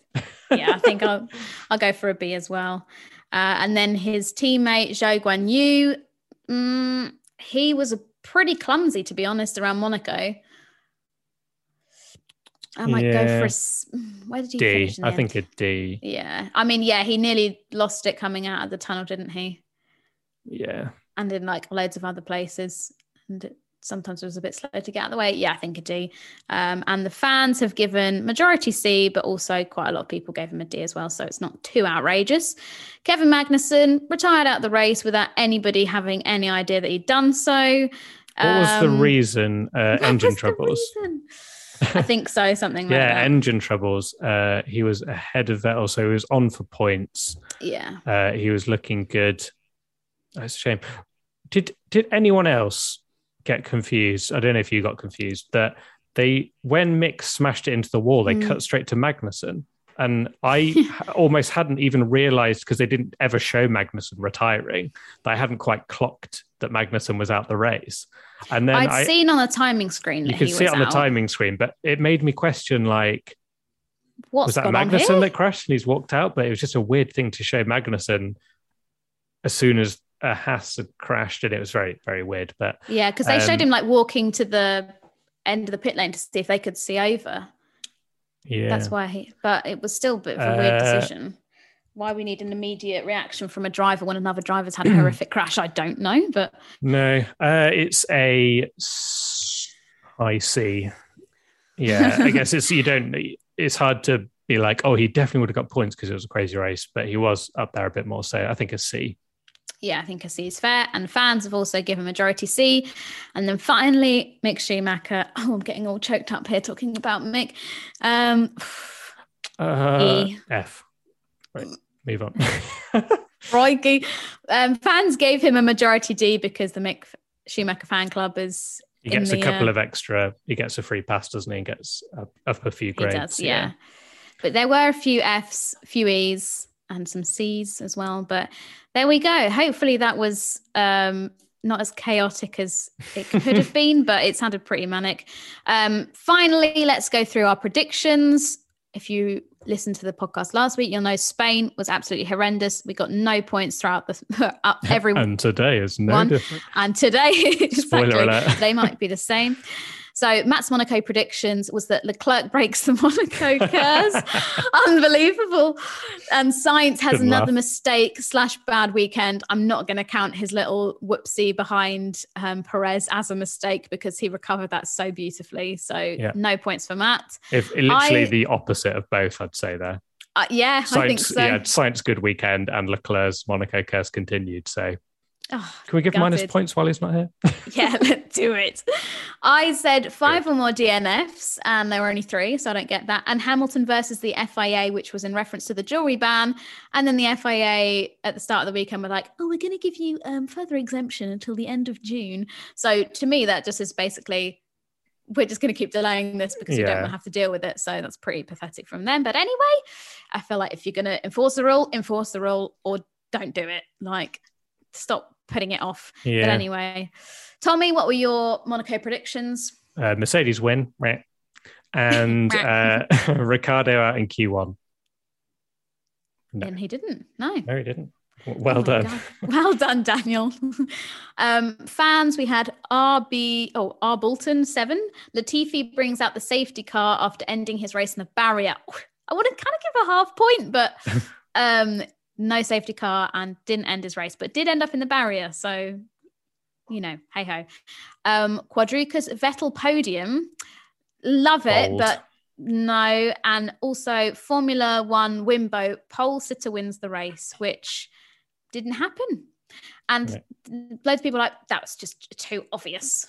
yeah i think i'll i'll go for a b as well uh, and then his teammate Zhou Guanyu mm, he was a pretty clumsy to be honest around monaco i might go for a s- where did he D. finish I end? think a D. yeah i mean yeah he nearly lost it coming out of the tunnel didn't he Yeah. and in like loads of other places. And it sometimes it was a bit slow to get out of the way. Yeah, I think a D. Um, and the fans have given majority C, but also quite a lot of people gave him a D as well. So it's not too outrageous. Kevin Magnussen retired out of the race without anybody having any idea that he'd done so. What was the Um, reason? Uh, engine troubles. reason? I think so, something like yeah, that. engine troubles. Uh, he was ahead of Vettel, so he was on for points. yeah. Uh, he was looking good. That's a shame. Did did anyone else get confused? I don't know if you got confused that they when Mick smashed it into the wall, they Mm. cut straight to Magnussen. And I almost hadn't even realized because they didn't ever show Magnussen retiring that I hadn't quite clocked that Magnussen was out the race. And then I'd I, seen on the timing screen. you could see it on the timing screen, but it made me question like, What's was that Magnussen that crashed and he's walked out? But it was just a weird thing to show Magnussen as soon as a Haas had crashed, and it was very, very weird. But Yeah, because they Um, showed him like walking to the end of the pit lane to see if they could see over. yeah, That's why he, but it was still a bit of a weird Uh, decision. Why we need an immediate reaction from a driver when another driver's had a horrific crash, I don't know. But no, uh, it's a s- see. Yeah, I guess it's you don't. It's hard to be like, oh, he definitely would have got points because it was a crazy race, but he was up there a bit more. So I think a C. yeah, I think a C is fair. And fans have also given majority C. And then finally, Mick Schumacher. Oh, I'm getting all choked up here talking about Mick. Um, Uh, E. F. Right, move on. Crikey. Um, fans gave him a majority D because the Mick Schumacher fan club is He gets the, a couple uh, of extra. He gets a free pass, doesn't he? And gets up, up a few grades. does, yeah. But there were a few Fs, a few E's, and some C's as well. But there we go. Hopefully that was um, not as chaotic as it could have been, but it sounded pretty manic. Um, finally, let's go through our predictions. If you listened to the podcast last week, you'll know Spain was absolutely horrendous. We got no points throughout the up every And today is no One. different. and today, Spoiler exactly, alert. they might be the same. So Matt's Monaco predictions was that Leclerc breaks the Monaco curse. Unbelievable. And Sainz has Good another laugh. mistake slash bad weekend. I'm not going to count his little whoopsie behind um, Perez as a mistake because he recovered that so beautifully. So Yeah. no points for Matt. If literally I- the opposite of both, I'd say there. Uh, yeah, I think so. yeah, Sainz good weekend, and Leclerc's Monaco curse continued. So Oh, can we give minus points while he's not here? yeah, let's do it. I said five or more DNFs, and there were only three, so I don't get that. And Hamilton versus the FIA, which was in reference to the jewelry ban. And then the FIA at the start of the weekend were like, "Oh, we're going to give you um, further exemption until the end of June." So to me, that just is basically we're just going to keep delaying this because we don't Yeah. want to have to deal with it. So that's pretty pathetic from them. But anyway, I feel like if you're going to enforce the rule, enforce the rule, or don't do it. Like, stop putting it off. Yeah. But anyway, Tommy, what were your Monaco predictions? Uh, Mercedes win, right? And uh, Ricciardo out in Q1. No. And he didn't. No. No, he didn't. Well Oh done. Well done, Daniel. um, fans, we had RB, oh, R. Bolton, seven. Latifi brings out the safety car after ending his race in the barrier. I want to kind of give a half point, but um, no safety car and didn't end his race, but did end up in the barrier. So, you know, hey ho. Um, Quadrucas Vettel podium. Love it, Bold. but no. And also Formula One Wimbo pole sitter wins the race, which didn't happen. And loads of people like, that was just too obvious.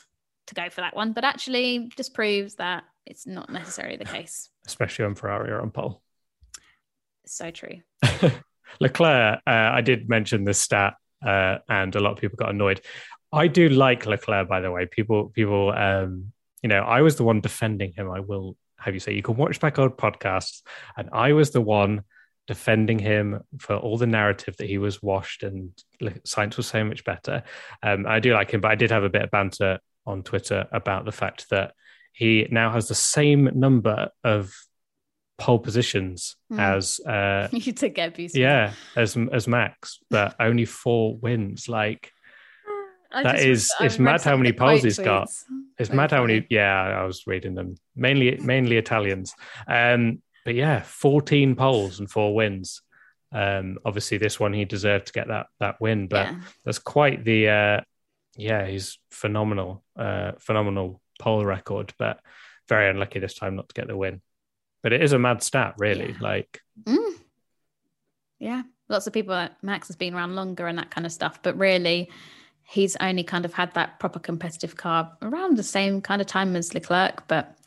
to go for that one, but actually just proves that it's not necessarily the case. Especially when Ferrari are on pole. So true. Leclerc, uh, I did mention this stat, uh, and a lot of people got annoyed. I do like Leclerc, by the way. People, people, um, you know, I was the one defending him. I will have you say you can watch back old podcasts, and I was the one defending him for all the narrative that he was washed and Sainz was so much better. Um, I do like him, but I did have a bit of banter on Twitter about the fact that he now has the same number of pole positions mm. as uh you took get yeah as as max but only four wins like I that is it's mad how many poles he's tweets. got it's Very mad funny. how many yeah i was reading them mainly mainly italians um but yeah 14 poles and four wins um obviously this one he deserved to get that that win but yeah. that's quite the uh yeah he's phenomenal uh phenomenal pole record but very unlucky this time not to get the win but it is a mad stat, really. Yeah. Like, mm. yeah, lots of people. Max has been around longer and that kind of stuff, but really, he's only kind of had that proper competitive car around the same kind of time as Leclerc. But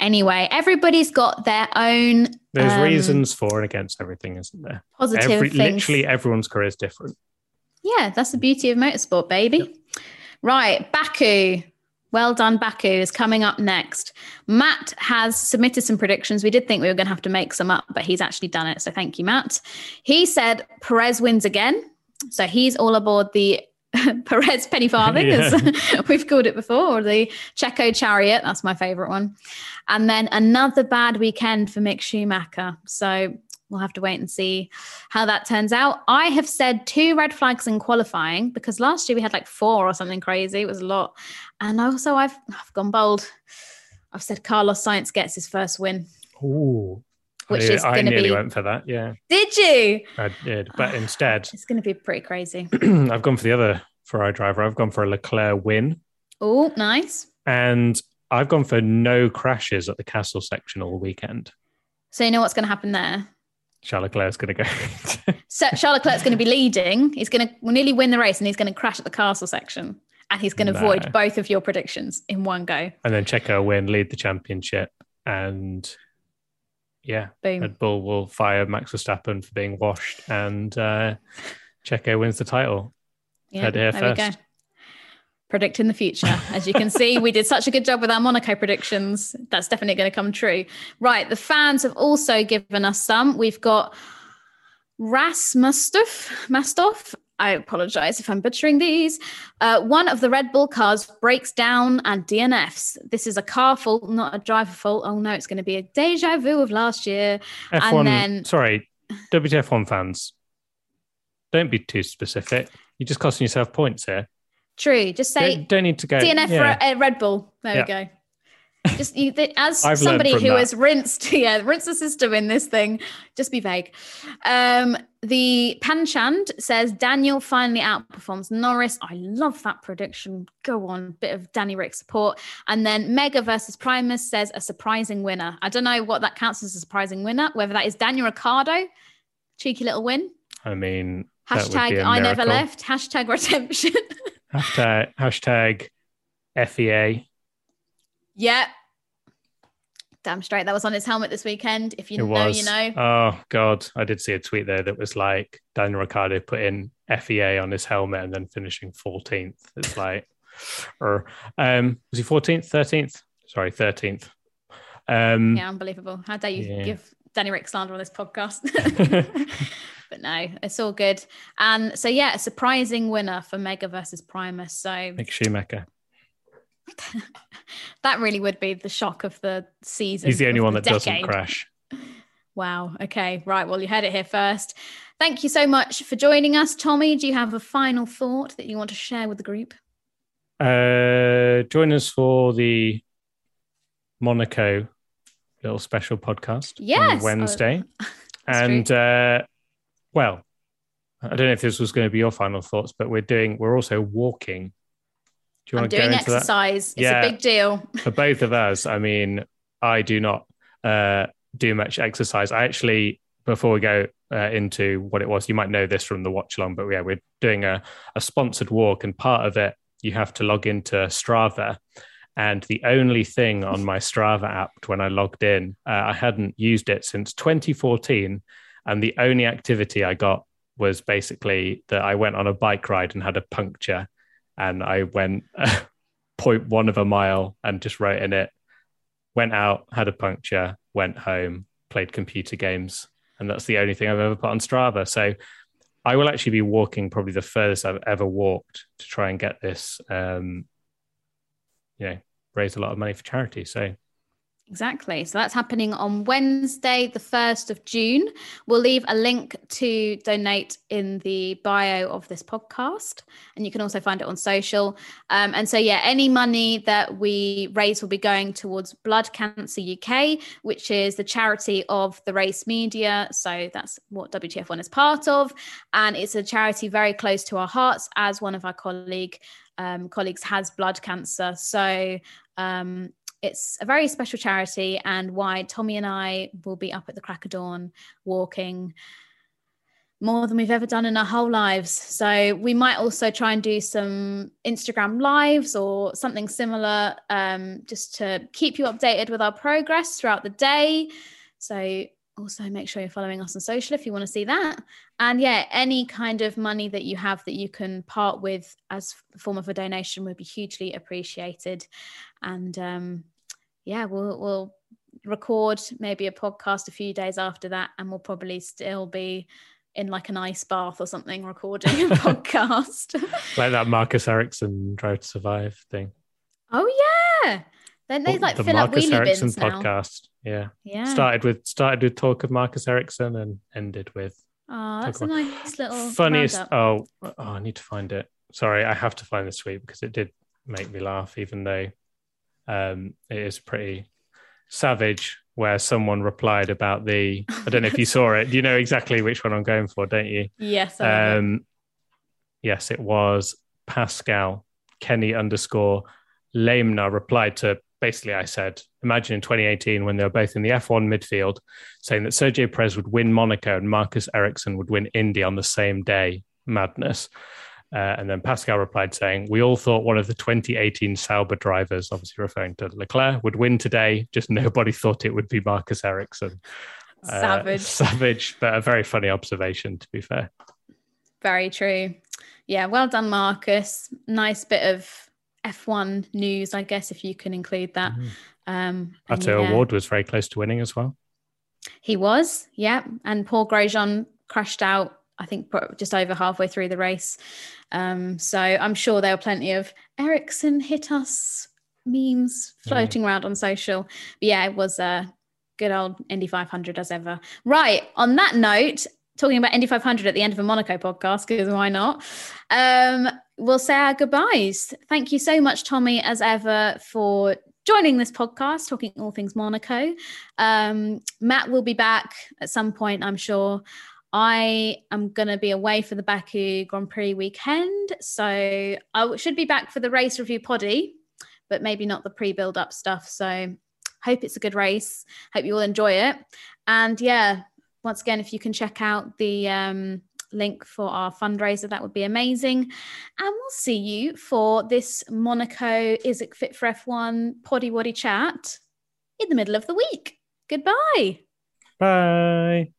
anyway, everybody's got their own. There's um, reasons for and against everything, isn't there? Positive Every, things. Literally, everyone's career is different. Yeah, that's the beauty of motorsport, baby. Yep. Right, Baku. Well done, Baku is coming up next. Matt has submitted some predictions. We did think we were going to have to make some up, but he's actually done it. So thank you, Matt. He said Perez wins again. So he's all aboard the Perez penny farthing, yeah. as we've called it before, or the Checo chariot. That's my favorite one. And then another bad weekend for Mick Schumacher. So we'll have to wait and see how that turns out. I have said two red flags in qualifying because last year we had like four or something crazy. It was a lot. And also I've I've gone bold. I've said Carlos Sainz gets his first win. Ooh. Which I, is I nearly be... went for that. Yeah. Did you? I did, but instead, it's going to be pretty crazy. I've gone for the other Ferrari driver. I've gone for a Leclerc win. Oh, nice. And I've gone for no crashes at the castle section all weekend. So you know what's going to happen there? Charles Leclerc's going to go. so Charles Leclerc's going to be leading. He's going to nearly win the race, and he's going to crash at the castle section, and he's going to no. avoid both of your predictions in one go. And then Checo win, lead the championship, and yeah, Boom. Red Bull will fire Max Verstappen for being washed, and uh, Checo wins the title. Yeah, there first predicting the future. As you can see, we did such a good job with our Monaco predictions. That's definitely going to come true. Right. The fans have also given us some. We've got Ras Mustaf, Mastoff. I apologize if I'm butchering these. Uh, one of the Red Bull cars breaks down and DNFs. This is a car fault, not a driver fault. Oh no, it's going to be a deja vu of last year. F1, and then, sorry, WTF1 fans, don't be too specific. You're just costing yourself points here. True. Just say don't, don't need to go DNF yeah. for a, Red Bull. There yeah. we go. Just you, as I've somebody who that. has rinsed, yeah, rinsed the system in this thing. Just be vague. Um, the Panchand says Daniel finally outperforms Norris. I love that prediction. Go on, bit of Danny Ric support. And then Mega versus Primus says a surprising winner. I don't know what that counts as a surprising winner. Whether that is Daniel Ricciardo, cheeky little win. I mean, hashtag I never left. Hashtag redemption. Hashtag, hashtag FEA. Yeah. Damn straight. That was on his helmet this weekend. If you it know, was. you know. Oh, God. I did see a tweet there that was like Daniel Ricciardo put in FEA on his helmet and then finishing 14th. It's like, or um, was he 14th, 13th? Sorry, 13th. Um, yeah, unbelievable. How dare you yeah. give Danny Ric slander on this podcast? but no, it's all good. And so yeah, a surprising winner for Mega versus Primus. So Mick Schumacher. that really would be the shock of the season. He's the only one the that decade. doesn't crash. Wow. Okay. Right. Well, you heard it here first. Thank you so much for joining us, Tommy. Do you have a final thought that you want to share with the group? Uh, join us for the Monaco little special podcast yes. on Wednesday. Oh, and uh, well, I don't know if this was going to be your final thoughts, but we're doing, we're also walking. Do you want I'm to doing go into exercise. That? It's yeah, a big deal. For both of us, I mean, I do not uh, do much exercise. I actually, before we go uh, into what it was, you might know this from the watch along, but yeah, we're doing a, a sponsored walk, and part of it, you have to log into Strava. And the only thing on my Strava app when I logged in, uh, I hadn't used it since 2014. And the only activity I got was basically that I went on a bike ride and had a puncture. And I went 0.1 of a mile and just wrote in it, went out, had a puncture, went home, played computer games. And that's the only thing I've ever put on Strava. So I will actually be walking probably the furthest I've ever walked to try and get this um, you know raise a lot of money for charity. So Exactly. So that's happening on Wednesday, the 1st of June. We'll leave a link to donate in the bio of this podcast, and you can also find it on social. Um, and so, yeah, any money that we raise will be going towards Blood Cancer UK, which is the charity of the race media. So that's what WTF1 is part of. And it's a charity very close to our hearts, as one of our colleague um, colleagues has blood cancer. So um, it's a very special charity, and why Tommy and I will be up at the crack of dawn walking more than we've ever done in our whole lives. So we might also try and do some Instagram lives or something similar um, just to keep you updated with our progress throughout the day. So also make sure you're following us on social if you want to see that and yeah any kind of money that you have that you can part with as a form of a donation would be hugely appreciated and um yeah we'll we'll record maybe a podcast a few days after that and we'll probably still be in like an ice bath or something recording a podcast. Like that marcus ericsson drive to survive thing. Oh yeah. Then they like the fill marcus up wheelie ericsson bins now. podcast. Yeah. Yeah. Started with started with talk of marcus ericsson and ended with oh that's a nice little funniest oh, oh i need to find it. Sorry i have to find this tweet because it did make me laugh even though um it is pretty savage where someone replied about the i don't know if you saw it. You know exactly which one i'm going for don't you? Yes I love it. um yes it was pascal kenny underscore lamna replied to basically i said imagine in 2018 when they were both in the f1 midfield saying that sergio perez would win monaco and marcus ericsson would win indy on the same day. Madness uh, and then Pascal replied saying, We all thought one of the 2018 Sauber drivers, obviously referring to Leclerc, would win today. Just nobody thought it would be Marcus Ericsson. Uh, Savage. savage, but a very funny observation, to be fair. Very true. Yeah, well done, Marcus. Nice bit of F1 news, I guess, if you can include that. Mhm. Um, Pato yeah, O'Ward was very close to winning as well. He was, yeah. And Paul Grosjean crashed out, I think, just over halfway through the race. Um, so I'm sure there were plenty of Ericsson hit us memes floating around on social. But yeah, it was a good old Indy 500 as ever. Right. On that note, talking about Indy 500 at the end of a Monaco podcast, because why not? Um, we'll say our goodbyes. Thank you so much, Tommy, as ever, for joining this podcast, talking all things Monaco. Um, Matt will be back at some point, I'm sure. I am going to be away for the Baku Grand Prix weekend. So I should be back for the race review poddy, but maybe not the pre build up stuff. So hope it's a good race. Hope you all enjoy it. And yeah, once again, if you can check out the um, link for our fundraiser, that would be amazing. And we'll see you for this Monaco Is It Fit for F1 poddy waddy chat in the middle of the week. Goodbye. Bye.